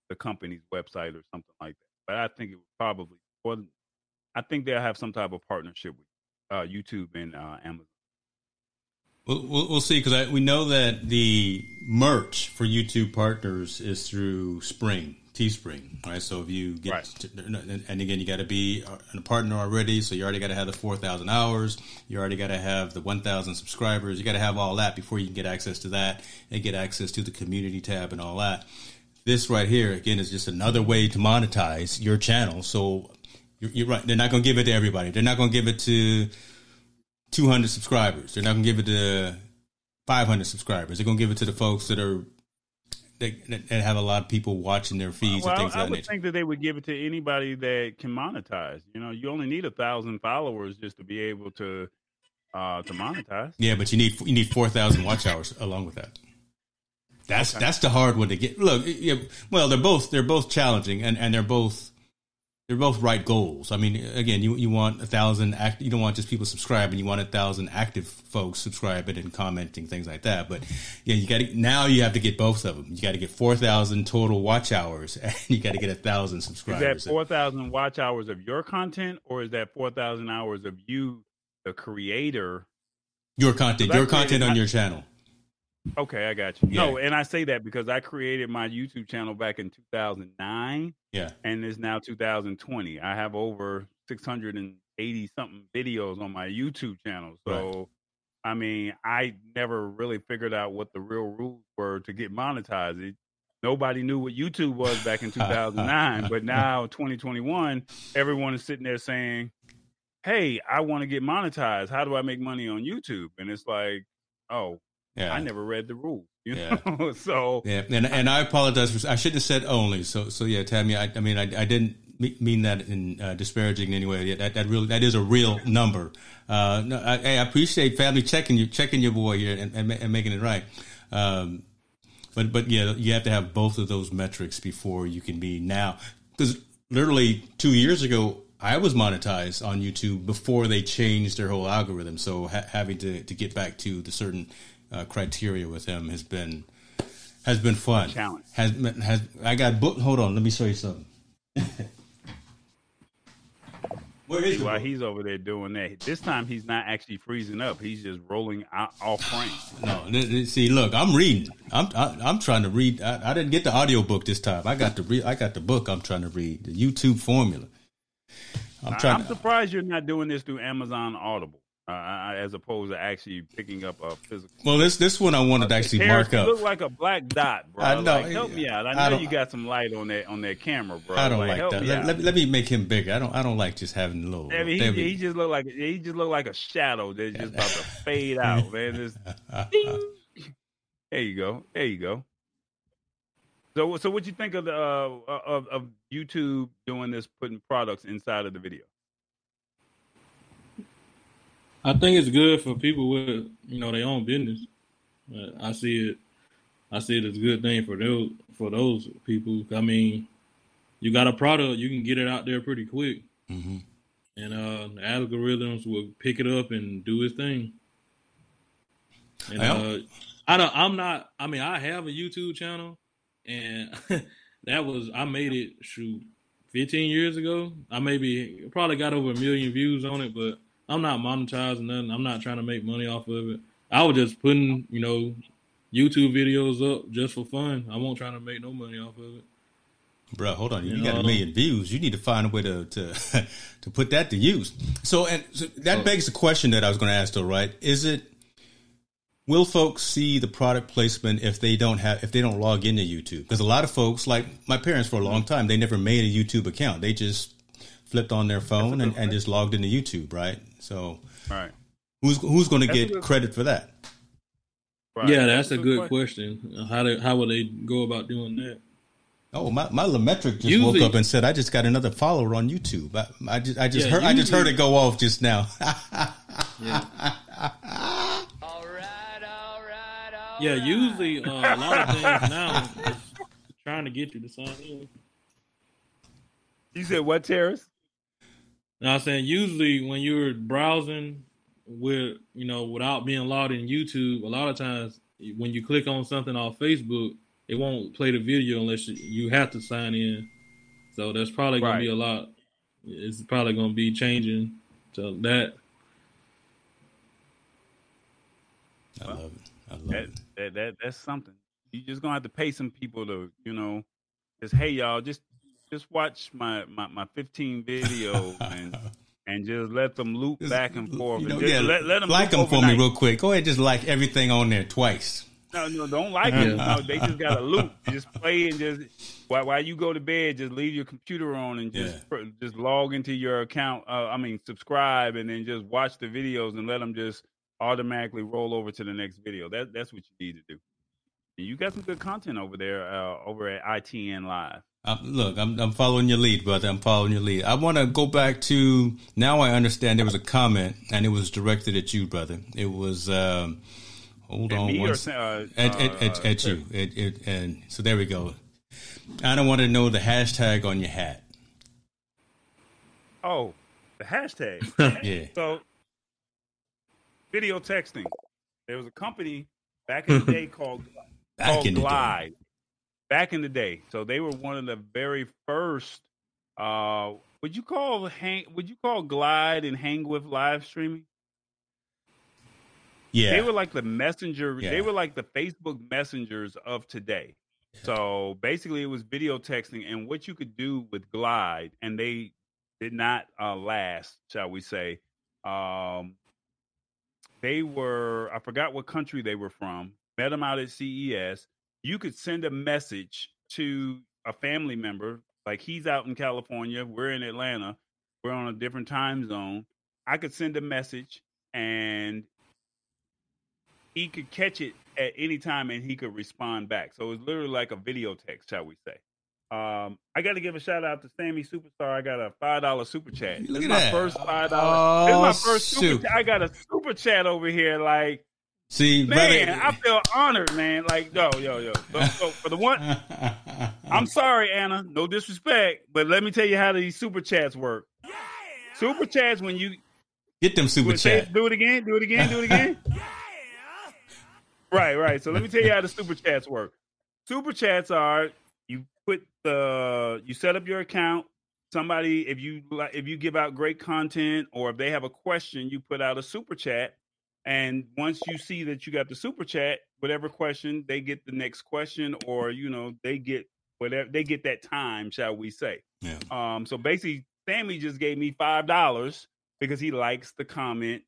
the company's website or something like that. But I think it would probably or I think they'll have some type of partnership with uh, YouTube and uh, Amazon. We'll, we'll, see because we know that the merch for YouTube partners is through Spring Teespring, right? So if you get, Right. to, and again, you got to be uh, a partner already. So you already got to have the four thousand hours. You already got to have the one thousand subscribers. You got to have all that before you can get access to that and get access to the community tab and all that. This right here, again, is just another way to monetize your channel. So you're, you're right. They're not going to give it to everybody. They're not going to give it to 200 subscribers. They're not going to give it to 500 subscribers. They're going to give it to the folks that are that, have a lot of people watching their feeds well, and things I, I would nature. think that they would give it to anybody that can monetize. You know, you only need a thousand followers just to be able to uh to monetize. Yeah, but you need you need 4,000 watch hours along with that. That's Okay. that's the hard one to get. Look, yeah, well, they're both they're both challenging and, and they're both they're both right goals. I mean, again, you you want a thousand act. You don't want just people subscribing. You want a thousand active folks subscribing and commenting things like that. But yeah, you got to now you have to get both of them. You got to get four thousand total watch hours, and you got to get a thousand subscribers. Is that four thousand watch hours of your content, or is that four thousand hours of you, the creator? your content, your content on your channel. Okay, I got you. No, and I say that because I created my YouTube channel back in two thousand nine. Yeah, and it's now 2020. I have over 680 something videos on my YouTube channel. So, I mean, I never really figured out what the real rules were to get monetized. It, nobody knew what YouTube was back in 2009, but now 2021, everyone is sitting there saying, "Hey, I want to get monetized. How do I make money on YouTube?" And it's like, "Oh, yeah. I never read the rules." You Yeah. know? so Yeah, and and I apologize for I shouldn't have said only. So so yeah, Tammy, I, I mean I, I didn't mean that in uh, disparaging in any way. Yeah, that that really that is a real number. Uh, no, I, I appreciate family checking you checking your boy here and, and, and making it right. Um, but but yeah, you have to have both of those metrics before you can be now because literally two years ago. I was monetized on YouTube before they changed their whole algorithm. So ha- having to, to get back to the certain uh, criteria with him has been has been fun. Challenge. Has has I got book? Hold on, let me show you something. Where is while he's over there doing that, this time he's not actually freezing up. He's just rolling out off frame. No, see, look, I'm reading. I'm I, I'm trying to read. I, I didn't get the audio book this time. I got the re- I got the book. I'm trying to read the YouTube formula. I'm trying. I'm to, surprised you're not doing this through Amazon Audible, uh, as opposed to actually picking up a physical. well, this this one I wanted to actually mark up. look like a black dot, bro. I know. Like, help me out. I I know don't- you got some light on that on that camera, bro. I don't like, help that. Let, let, me- let me make him bigger. I don't. I don't like just having a little. I mean, he, he just look like he just look like a shadow that's just about to fade out, man. Just. There you go. There you go. So, so what you think of the uh, of of YouTube doing this, putting products inside of the video? I think it's good for people with you know their own business. Uh, I see it. I see it as a good thing for those for those people. I mean, you got a product, you can get it out there pretty quick, Mhm. and uh, the algorithms will pick it up and do its thing. And uh, I don't. I'm not. I mean, I have a YouTube channel, and that was I made it shoot 15 years ago. I maybe probably got over a million views on it, but I'm not monetizing nothing. I'm not trying to make money off of it. I was just putting, you know, YouTube videos up just for fun. I won't try to make no money off of it. Bro, hold on. You You got a million views. You need to find a way to to to put that to use. So, and so that Oh. begs the question that I was going to ask, though, right? Is it will folks see the product placement if they don't have if they don't log into YouTube? Because a lot of folks, like my parents, for a long time, they never made a YouTube account. They just flipped on their phone and, and just logged into YouTube, right? So, Right. who's who's going to get good- credit for that? right. Yeah, that's a good question. How do how would they go about doing that? Oh, my my LaMetric just Usually- woke up and said, "I just got another follower on YouTube." I, I just I just Yeah, heard I just heard it go off just now. Yeah. Yeah, usually uh, a lot of things now is trying to get you to sign in. You said what, Terrence? Now I'm saying usually when you're browsing with you know without being logged in YouTube, a lot of times when you click on something off Facebook, it won't play the video unless you, you have to sign in. So that's probably gonna Right. be a lot. It's probably gonna be changing to that. I love it. I love That, it. that that that's something. You're just gonna have to pay some people to, you know, just hey y'all, just just watch my my, my 15 videos and and just let them loop Just, back and forth. You know, and just yeah, let, let them like them loop for me real quick. Go ahead, just like everything on there twice. No, no, don't like it. No, they just got a loop. Just play and just while while you go to bed, just leave your computer on and just Yeah. pr- just log into your account. Uh, I mean, subscribe and then just watch the videos and let them just automatically roll over to the next video. That that's what you need to do. And you got some good content over there uh, over at ITN Live. Look, I'm, I'm following your lead, brother. I'm following your lead. I want to go back to now. I understand there was a comment, and it was directed at you, brother. It was um, hold At on or uh, at, at, uh, at, at you. It, it, and so there we go. I don't want to know the hashtag on your hat. Oh, the hashtag. Yeah, So, video texting. There was a company back in the day called back called in the day. Glide. Back in the day, so they were one of the very first. Uh, would you call hang? Would you call Glide and Hang with live streaming? Yeah, They were like the messenger. Yeah. They were like the Facebook messengers of today. So basically, it was video texting, and what you could do with Glide, and they did not uh, last, shall we say. Um, they were, I forgot what country they were from. Met them out at CES. You could send a message to a family member, like he's out in California, we're in Atlanta, we're on a different time zone. I could send a message, and he could catch it at any time and he could respond back. So it was literally like a video text, shall we say. Um, I got to give a shout out to Sammy Superstar. I got a five dollar super chat. Look this at is my that. first five dollar. this is Oh, my first super. Chat. I got a super chat over here. Like See, man, brother. I feel honored, man. Like yo, yo, yo. So, so for the one, I'm sorry, Anna. No disrespect, but let me tell you how these super chats work. Super chats when you Get them super Wait, say- chat. Do it again. Do it again. Do it again. Right, right. So let me tell you how the super chats work. Super chats are you put the you set up your account. Somebody, if you like, if you give out great content or if they have a question, you put out a super chat. And once you see that you got the super chat, whatever question they get the next question, or you know they get whatever they get that time, shall we say? Yeah. Um, so basically, Sammy just gave me five dollars because he likes the comment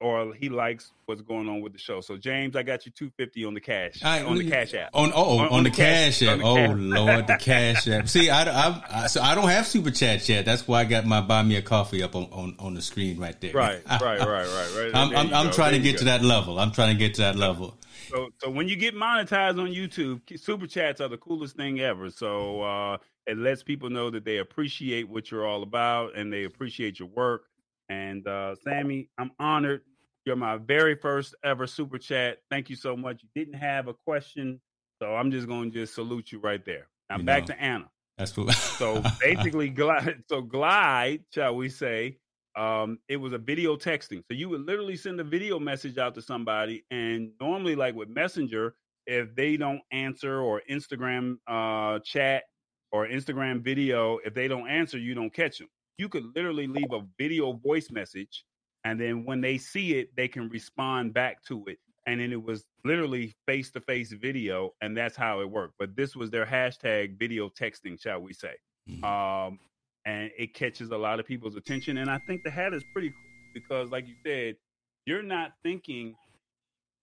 or he likes what's going on with the show. So James, I got you two fifty on the cash I- on the cash app. On oh On- on, on the the cash cash- app. the Oh cash. lord, the cash app. See, I, I, I so I don't have super chats yet. That's why I got my buy me a coffee up on, on, on the screen right there. Right, right, right, right, right. I'm I'm, I'm trying to there you get to that level. I'm trying to get to that level. So, so when you get monetized on YouTube, super chats are the coolest thing ever. So uh, it lets people know that they appreciate what you're all about and they appreciate your work. And uh, Sammy, I'm honored. You're my very first ever super chat. Thank you so much. You didn't have a question, so I'm just going to just salute you right there. Now You back know. to Anna. That's what. So basically, glide. So glide, shall we say? Um, it was a video texting. So you would literally send a video message out to somebody, and normally, like with Messenger, if they don't answer or Instagram uh, chat or Instagram video, if they don't answer, you don't catch them. You could literally leave a video voice message, and then when they see it, they can respond back to it. And then it was literally face to face video, and that's how it worked. But this was their hashtag video texting, shall we say. Mhm. Um, and it catches a lot of people's attention. And I think the hat is pretty cool because, like you said, you're not thinking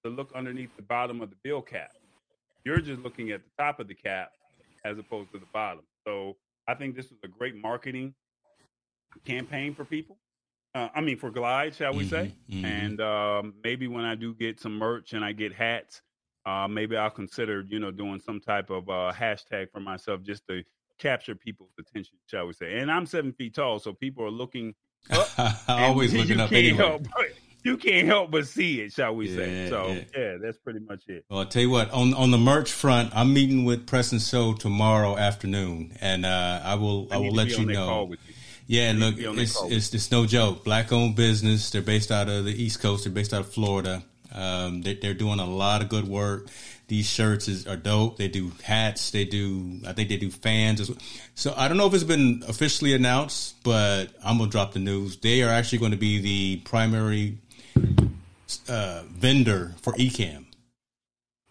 to look underneath the bottom of the bill cap. You're just looking at the top of the cap as opposed to the bottom. So I think this was a great marketing campaign for people. Uh, I mean, for Glide, shall we say? Mhm, mhm. And um, maybe when I do get some merch and I get hats, uh, maybe I'll consider, you know, doing some type of uh, hashtag for myself just to capture people's attention, shall we say? And I'm seven feet tall, so people are looking. up, Always looking up can't anyway. help you can't help but see it, shall we say? So yeah. yeah. that's pretty much it. Well, I'll tell you what. On on the merch front, I'm meeting with Preston Show tomorrow afternoon, and uh, I will I, I will let you know. call with you. Yeah, look, be on that it's, it's it's no joke. Black owned business. They're based out of the East Coast. They're based out of Florida. Um, they, they're doing a lot of good work. These shirts is, are dope. They do hats. They do. I think they do fans. as well. So I don't know if it's been officially announced, but I'm gonna drop the news. They are actually going to be the primary uh, vendor for Ecamm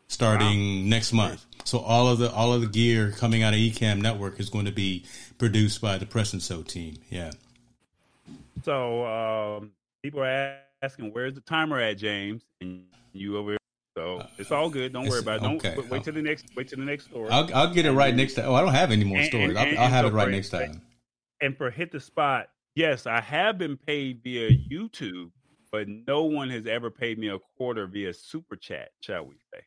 starting next month. So all of the all of the gear coming out of Ecamm Network is going to be produced by the Press and So team. Yeah. So um, people are asking, "Where's the timer at, James?" And you over. Here. So it's all good. Don't worry about it. Don't okay. wait, till the next. Wait till the next story. I'll, I'll get it right next time. Oh, I don't have any more stories. And, and, I'll, I'll, have so it right next time. And for hit the spot, yes, I have been paid via YouTube, but no one has ever paid me a quarter via super chat. Shall we say?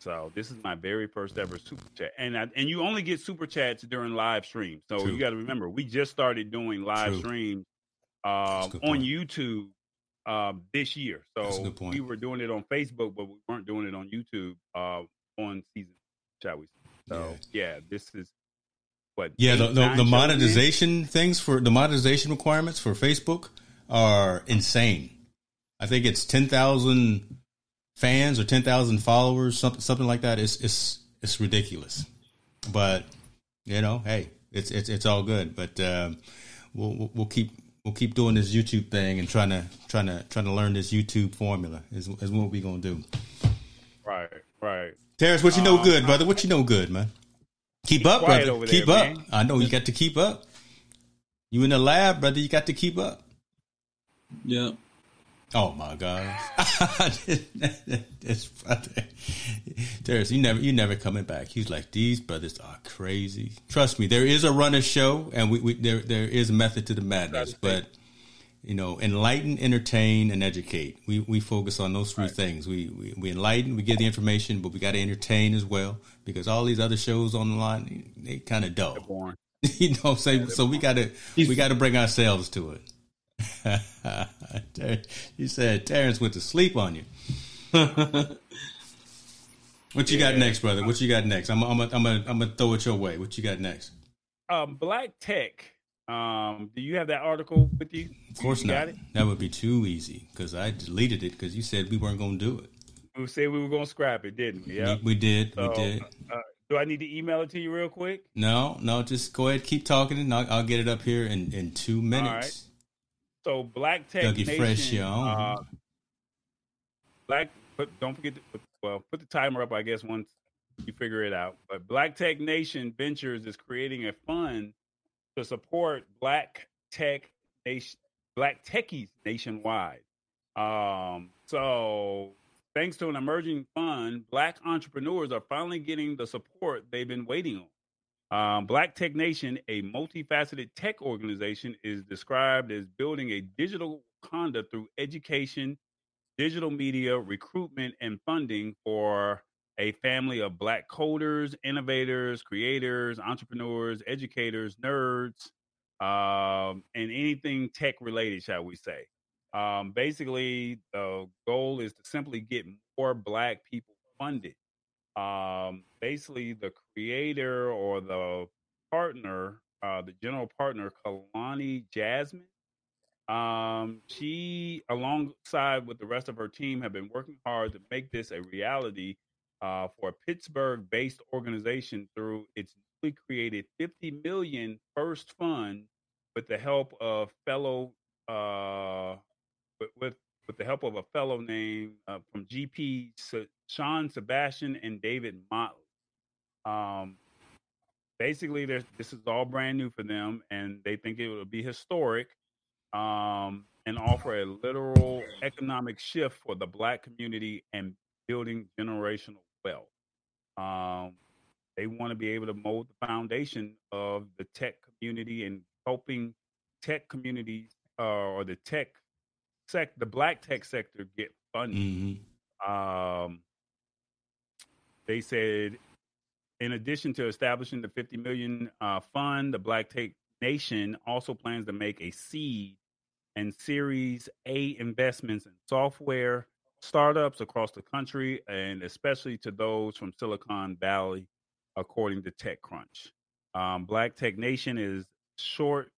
So this is my very first ever super chat, and I, and you only get super chats during live streams. So True. you got to remember, we just started doing live True. streams uh, on YouTube um, this year. So we were doing it on Facebook, but we weren't doing it on YouTube uh, on season, shall we? Say. So yeah, yeah this is what. Yeah, the, the, the monetization things for the monetization requirements for Facebook are insane. I think it's ten thousand fans or ten thousand followers, something something like that. It's it's it's ridiculous, but you know, hey, it's it's it's all good. But uh, we'll we'll keep we'll keep doing this YouTube thing and trying to trying to trying to learn this YouTube formula is is what we gonna do. Right, right. Terrence, what you know um, good, brother? What you know good, man? Keep up, brother. Keep there, up. Man. I know you got to keep up. You in the lab, brother. You got to keep up. Yeah. Oh my God, this brother, Terrence, you never, you never coming back. He's like, these brothers are crazy. Trust me, there is a runner show, and we, we there, there is a method to the madness. But you know, enlighten, entertain, and educate. We we focus on those three right. things. We, we we enlighten, we give the information, but we got to entertain as well because all these other shows on the line, they kind of dull. you know what I'm saying? so we got to we got to bring ourselves to it. you said Terrence went to sleep on you. what you yeah. got next, brother? What you got next? I'm I'm I'm I'm gonna throw it your way. What you got next? Um, Black Tech. Um, do you have that article with you? Of course you not. That would be too easy because I deleted it because you said we weren't going to do it. We said we were going to scrap it, didn't we? Yeah, we, we did. So, we did. Uh, do I need to email it to you real quick? No, no. Just go ahead, keep talking, and I'll, I'll get it up here in in two minutes. So Black Tech Dougie Nation, Fresh, uh, Black, but don't forget to put, well put the timer up. I guess once you figure it out. But Black Tech Nation Ventures is creating a fund to support Black Tech Nation, Black Techies nationwide. Um, so thanks to an emerging fund, Black entrepreneurs are finally getting the support they've been waiting on. Um, Black Tech Nation, a multifaceted tech organization, is described as building a digital Wakanda through education, digital media, recruitment, and funding for a family of Black coders, innovators, creators, entrepreneurs, educators, nerds, um, and anything tech related, shall we say. Um, basically, the goal is to simply get more Black people funded um, basically the creator or the partner, uh, the general partner, Kelauni Jasmine. Um, she, alongside with the rest of her team, have been working hard to make this a reality uh, for a Pittsburgh-based organization through its newly created 50 million first fund with the help of fellow uh, with, with with the help of a fellow named uh, from GP Sean Sebastian and David Motley. Um, basically, this is all brand new for them, and they think it will be historic um, and offer a literal economic shift for the Black community and building generational wealth. Um, they want to be able to mold the foundation of the tech community and helping tech communities uh, or the tech sec the black tech sector get funding. Mm-hmm. Um, they said, in addition to establishing the 50 million uh, fund, the Black Tech Nation also plans to make a seed and Series A investments in software startups across the country, and especially to those from Silicon Valley, according to TechCrunch. Um, Black Tech Nation is short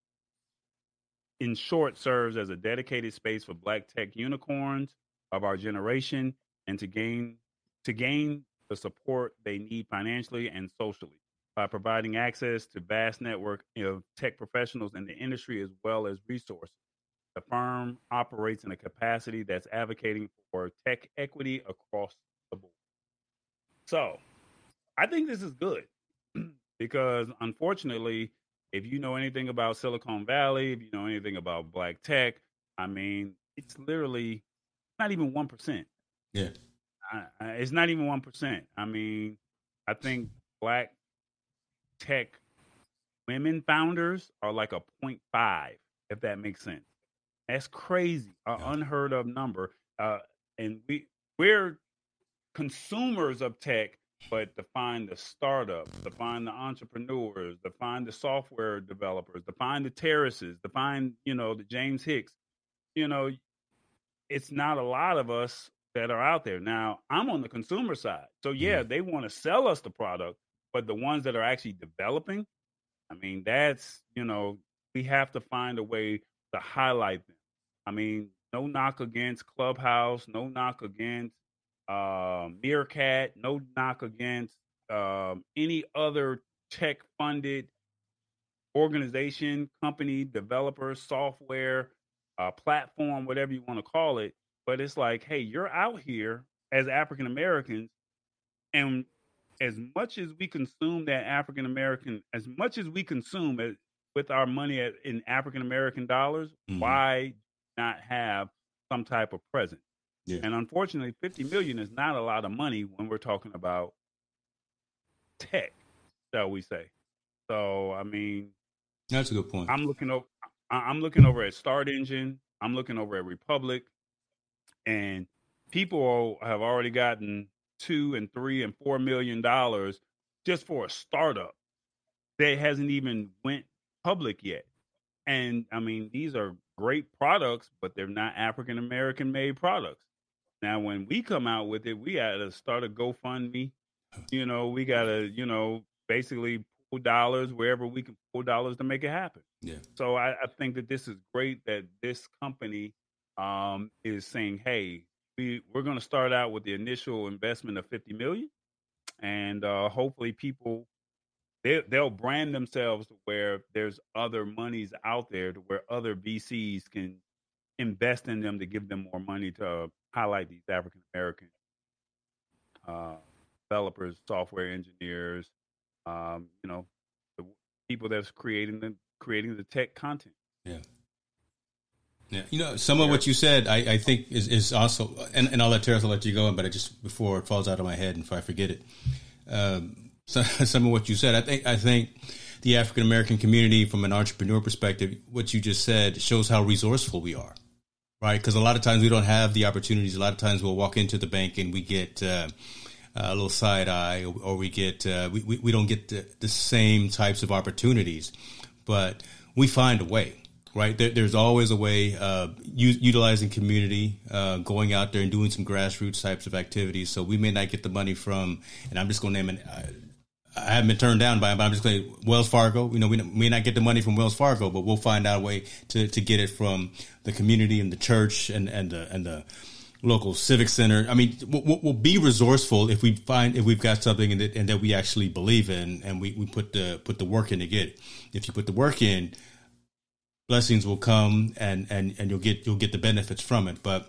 in short, serves as a dedicated space for black tech unicorns of our generation and to gain to gain the support they need financially and socially by providing access to vast network of tech professionals in the industry as well as resources. The firm operates in a capacity that's advocating for tech equity across the board. So, I think this is good because unfortunately, if you know anything about Silicon Valley, if you know anything about black tech, I mean, it's literally not even 1%. Yeah. I, I, it's not even 1%. I mean, I think black tech women founders are like a 0.5, if that makes sense. That's crazy, an yeah. unheard of number. Uh, and we we're consumers of tech, but to find the startups, to find the entrepreneurs, to find the software developers, to find the terraces, to find you know the James Hicks, you know, it's not a lot of us that are out there. Now I'm on the consumer side, so yeah, mm-hmm. they want to sell us the product, but the ones that are actually developing, I mean, that's you know we have to find a way to highlight them. I mean, no knock against Clubhouse, no knock against uh, Meerkat, no knock against um, any other tech funded organization, company, developer, software, uh, platform, whatever you want to call it. But it's like, hey, you're out here as African Americans, and as much as we consume that African American, as much as we consume it with our money in African American dollars, mm-hmm. why not have some type of presence. Yeah. And unfortunately, 50 million is not a lot of money when we're talking about tech, shall we say. So, I mean, that's a good point. I'm looking over I'm looking over at Start Engine, I'm looking over at Republic, and people have already gotten 2 and 3 and 4 million dollars just for a startup that hasn't even went public yet. And I mean, these are great products, but they're not African American made products. Now, when we come out with it, we got to start a GoFundMe. You know, we got to, you know, basically pull dollars wherever we can pull dollars to make it happen. Yeah. So I, I think that this is great that this company um, is saying, hey, we, we're going to start out with the initial investment of 50 million. And uh, hopefully people they they'll brand themselves to where there's other monies out there to where other VCs can invest in them to give them more money to highlight these African American uh, developers, software engineers, um, you know, the people that's creating the creating the tech content. Yeah. Yeah, you know, some of what you said, I, I think is, is also, and, and I'll let Terrence, I'll let you go, in, but I just before it falls out of my head and if I forget it, um, some of what you said. I think I think the African American community, from an entrepreneur perspective, what you just said shows how resourceful we are, right? Because a lot of times we don't have the opportunities. A lot of times we'll walk into the bank and we get uh, a little side eye, or, or we get uh, we, we, we don't get the, the same types of opportunities, but we find a way right? There, there's always a way uh, u- utilizing community, uh, going out there and doing some grassroots types of activities. So we may not get the money from, and I'm just going to name it. I haven't been turned down by, but I'm just going Wells Fargo. You know, we may not get the money from Wells Fargo, but we'll find out a way to, to get it from the community and the church and, and the and the local civic center. I mean, we'll, we'll be resourceful if we find if we've got something and that, and that we actually believe in, and we, we put the put the work in to get it. If you put the work in, blessings will come, and and and you'll get you'll get the benefits from it. But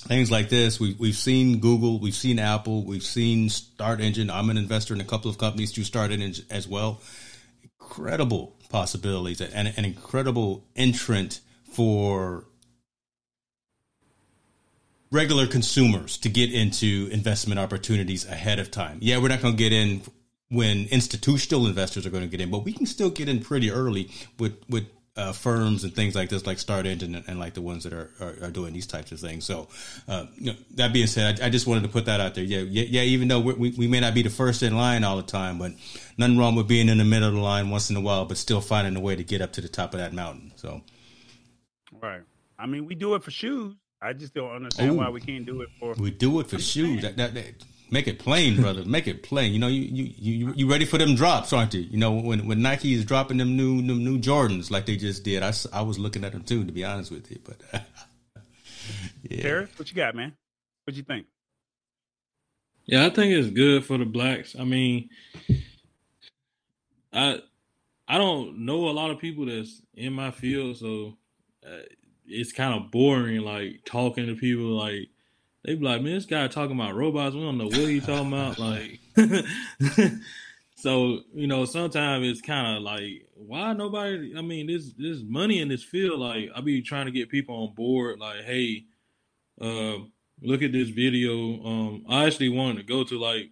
things like this. We, we've seen Google, we've seen Apple, we've seen Start Engine. I'm an investor in a couple of companies through Start Engine as well. Incredible possibilities and an incredible entrant for regular consumers to get into investment opportunities ahead of time. Yeah, we're not going to get in when institutional investors are going to get in, but we can still get in pretty early with with uh, firms and things like this, like Start Engine and, and like the ones that are, are, are, doing these types of things. So, uh, you know, that being said, I, I, just wanted to put that out there. Yeah, yeah, yeah even though we, we may not be the first in line all the time, but nothing wrong with being in the middle of the line once in a while, but still finding a way to get up to the top of that mountain. So, right. I mean, we do it for shoes. I just don't understand Ooh, why we can't do it for. We do it for shoes. That, that, that, Make it plain, brother. Make it plain. You know, you you you you ready for them drops, aren't you? You know, when when Nike is dropping them new them new Jordans like they just did, I, I was looking at them too, to be honest with you. But yeah, Terry, what you got, man? What you think? Yeah, I think it's good for the blacks. I mean, I I don't know a lot of people that's in my field, so uh, it's kind of boring, like talking to people like they be like, man, this guy talking about robots. We don't know what he talking about. Like, so you know, sometimes it's kind of like, why nobody? I mean, this this money in this field. Like, I be trying to get people on board. Like, hey, uh, look at this video. Um, I actually wanted to go to like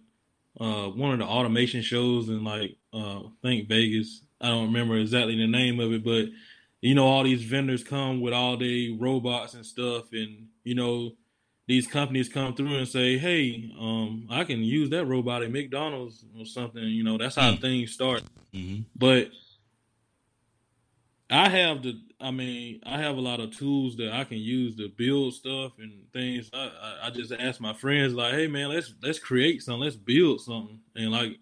uh one of the automation shows in like uh think Vegas. I don't remember exactly the name of it, but you know, all these vendors come with all the robots and stuff, and you know, these companies come through and say, "Hey, um, I can use that robot at McDonald's or something." You know, that's how mm-hmm. things start. Mm-hmm. But I have the, I mean, I have a lot of tools that I can use to build stuff and things. I, I, I just ask my friends, like, "Hey, man, let's let's create something, let's build something." And like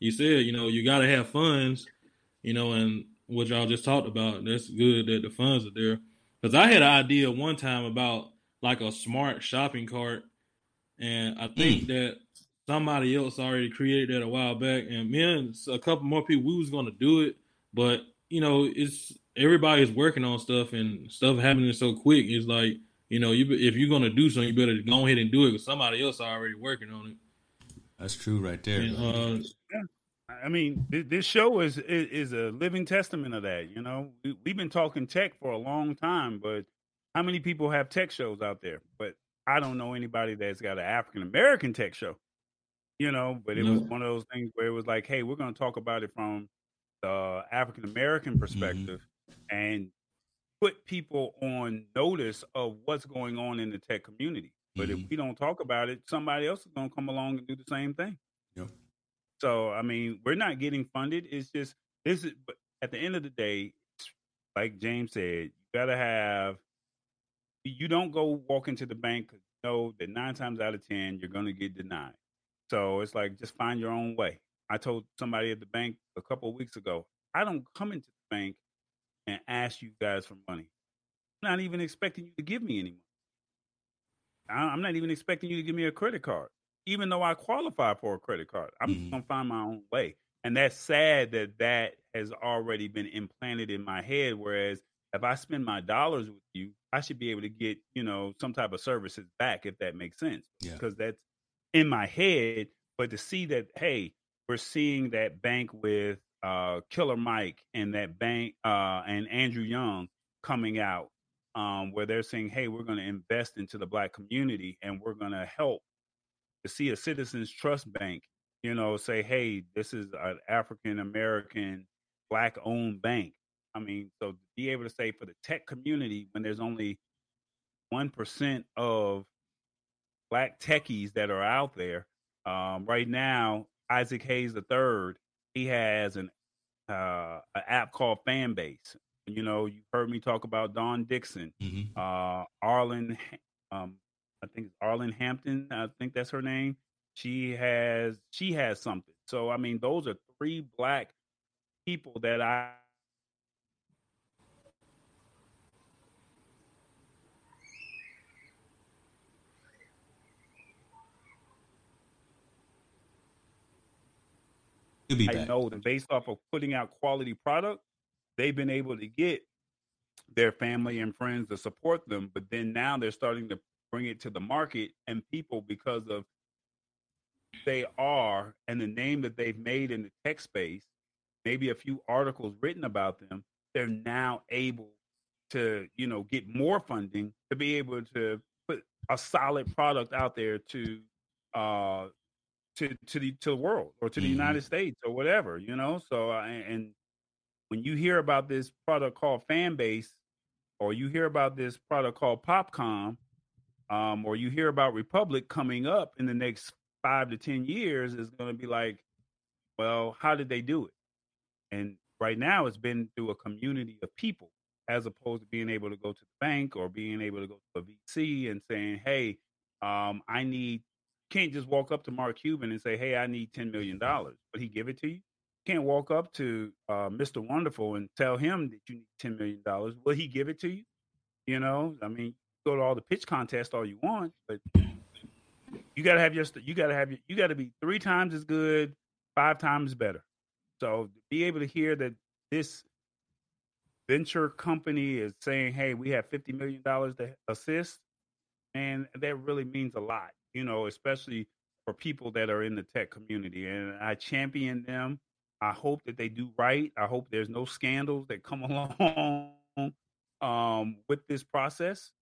you said, you know, you got to have funds, you know, and what y'all just talked about. That's good that the funds are there. Because I had an idea one time about like a smart shopping cart, and I think mm. that somebody else already created that a while back, and me and a couple more people we was gonna do it, but you know it's everybody's working on stuff and stuff happening so quick. It's like you know you if you're gonna do something, you better go ahead and do it because somebody else already working on it. That's true, right there. And, uh, yeah. I mean, this show is, is a living testament of that. You know, we've been talking tech for a long time, but how many people have tech shows out there? But I don't know anybody that's got an African American tech show. You know, but it was one of those things where it was like, hey, we're going to talk about it from the African American mm-hmm. perspective mm-hmm. and put people on notice of what's going on in the tech community. But mm-hmm. if we don't talk about it, somebody else is going to come along and do the same thing. Yep. So I mean, we're not getting funded. It's just this is. But at the end of the day, like James said, you gotta have. You don't go walk into the bank because you know that nine times out of ten you're gonna get denied. So it's like just find your own way. I told somebody at the bank a couple of weeks ago, I don't come into the bank and ask you guys for money. I'm not even expecting you to give me any money. I'm not even expecting you to give me a credit card even though I qualify for a credit card. I'm mm-hmm. gonna find my own way, and that's sad that that has already been implanted in my head. Whereas if I spend my dollars with you, I should be able to get you know some type of services back if that makes sense. Yeah. Because that's in my head. But to see that, hey, we're seeing that bank with uh, Killer Mike and that bank uh, and Andrew Young coming out, um, where they're saying, hey, we're going to invest into the black community and we're going to help to see a Citizens Trust Bank, you know, say, hey, this is an African American black owned bank. I mean, so to be able to say for the tech community, when there's only 1% of black techies that are out there, um, right now, Isaac Hayes III, he has an, uh, an app called Fanbase. You know, you've heard me talk about Dawn Dickson, mm-hmm. uh, Arlan um, I think it's Arlan Hampton. I think that's her name. She has she has something. So I mean, those are three black people that I I know that based off of putting out quality product, they've been able to get their family and friends to support them. But then now they're starting to bring it to the market and people because of they are and the name that they've made in the tech space, maybe a few articles written about them, they're now able to, you know, get more funding to be able to put a solid product out there to uh to to the to the world or to the mm-hmm. United States or whatever, you know. So uh, and when you hear about this product called Fanbase, or you hear about this product called Popcom, um, or you hear about Republic coming up in the next five to ten years, is going to be like, well, how did they do it? And right now, it's been through a community of people, as opposed to being able to go to the bank or being able to go to a VC and saying, hey, um, I need. Can't just walk up to Mark Cuban and say, "Hey, I need ten million dollars." But he give it to you? Can't walk up to uh, Mr. Wonderful and tell him that you need ten million dollars. Will he give it to you? You know, I mean, go to all the pitch contests all you want, but you got to have your you got to have your, you got to be three times as good, five times better. So be able to hear that this venture company is saying, "Hey, we have fifty million dollars to assist," and that really means a lot. You know, especially for people that are in the tech community, and I champion them. I hope that they do right. I hope there's no scandals that come along um, with this process,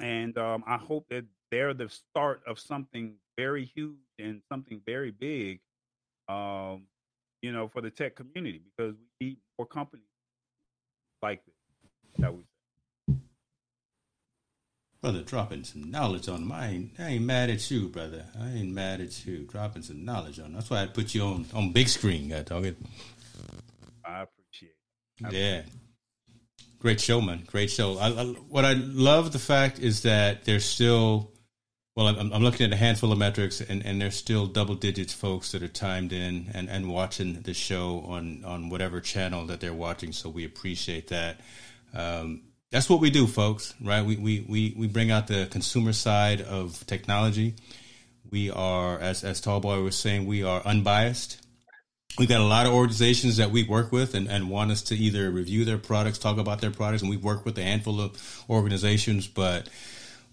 and um, I hope that they're the start of something very huge and something very big. Um, you know, for the tech community because we need more companies like this. That we Brother, dropping some knowledge on them. I ain't, I ain't mad at you, brother. I ain't mad at you. Dropping some knowledge on them. That's why I put you on, on big screen, God dog it. I appreciate it. yeah. Great show, man. Great show. I, I, what I love the fact is that there's still, well, I'm, I'm looking at a handful of metrics, and, and there's still double digits folks that are timed in and, and watching the show on, on whatever channel that they're watching. So we appreciate that. Um, that's what we do, folks, right? We, we, we, we bring out the consumer side of technology. We are, as, as Tallboy was saying, we are unbiased. We've got a lot of organizations that we work with and, and want us to either review their products, talk about their products, and we work with a handful of organizations, but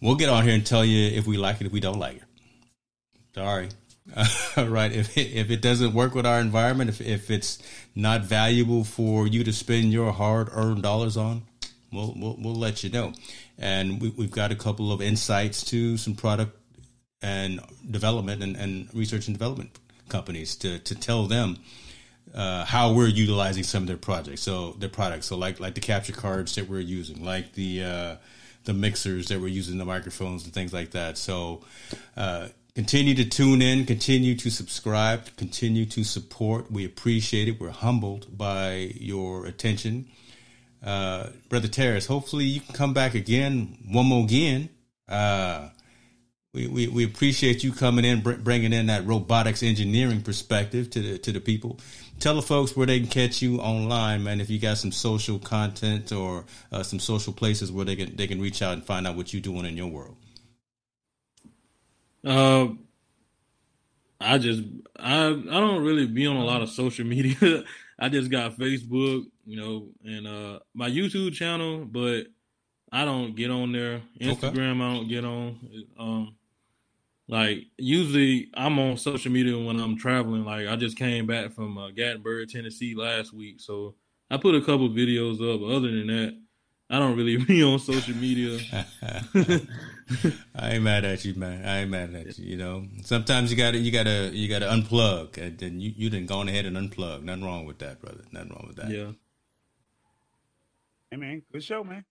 we'll get on here and tell you if we like it, if we don't like it. Sorry. Uh, right. If it, if it doesn't work with our environment, if, if it's not valuable for you to spend your hard earned dollars on, we'll, we'll, we'll let you know. And we, we've got a couple of insights to some product and development and, and research and development companies to, to tell them uh, how we're utilizing some of their projects. So their products. So like like the capture cards that we're using, like the uh, the mixers that we're using, the microphones and things like that. So uh, continue to tune in, continue to subscribe, continue to support. We appreciate it. We're humbled by your attention uh, Brother Terrence, hopefully you can come back again, one more again. Uh, we, we, we appreciate you coming in, bringing in that robotics engineering perspective to the, to the people. Tell the folks where they can catch you online, man. If you got some social content or uh, some social places where they can they can reach out and find out what you're doing in your world. Uh, I just I I don't really be on a lot of social media. I just got Facebook, you know, and uh my YouTube channel, but I don't get on there. Instagram, okay. I don't get on. Um, like usually I'm on social media when I'm traveling. Like I just came back from uh, Gatlinburg, Tennessee last week, so I put a couple videos up. Other than that, I don't really be on social media. I ain't mad at you, man. I ain't mad at you. You know, sometimes you gotta, you gotta, you gotta unplug, and then you, you didn't go ahead and unplug. Nothing wrong with that, brother. Nothing wrong with that. Yeah. Hey man, good show, man.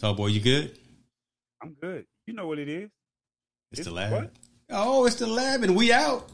Tall boy, you good? I'm good. You know what it is? It's, it's the lab. What? Oh, it's the lab, and we out.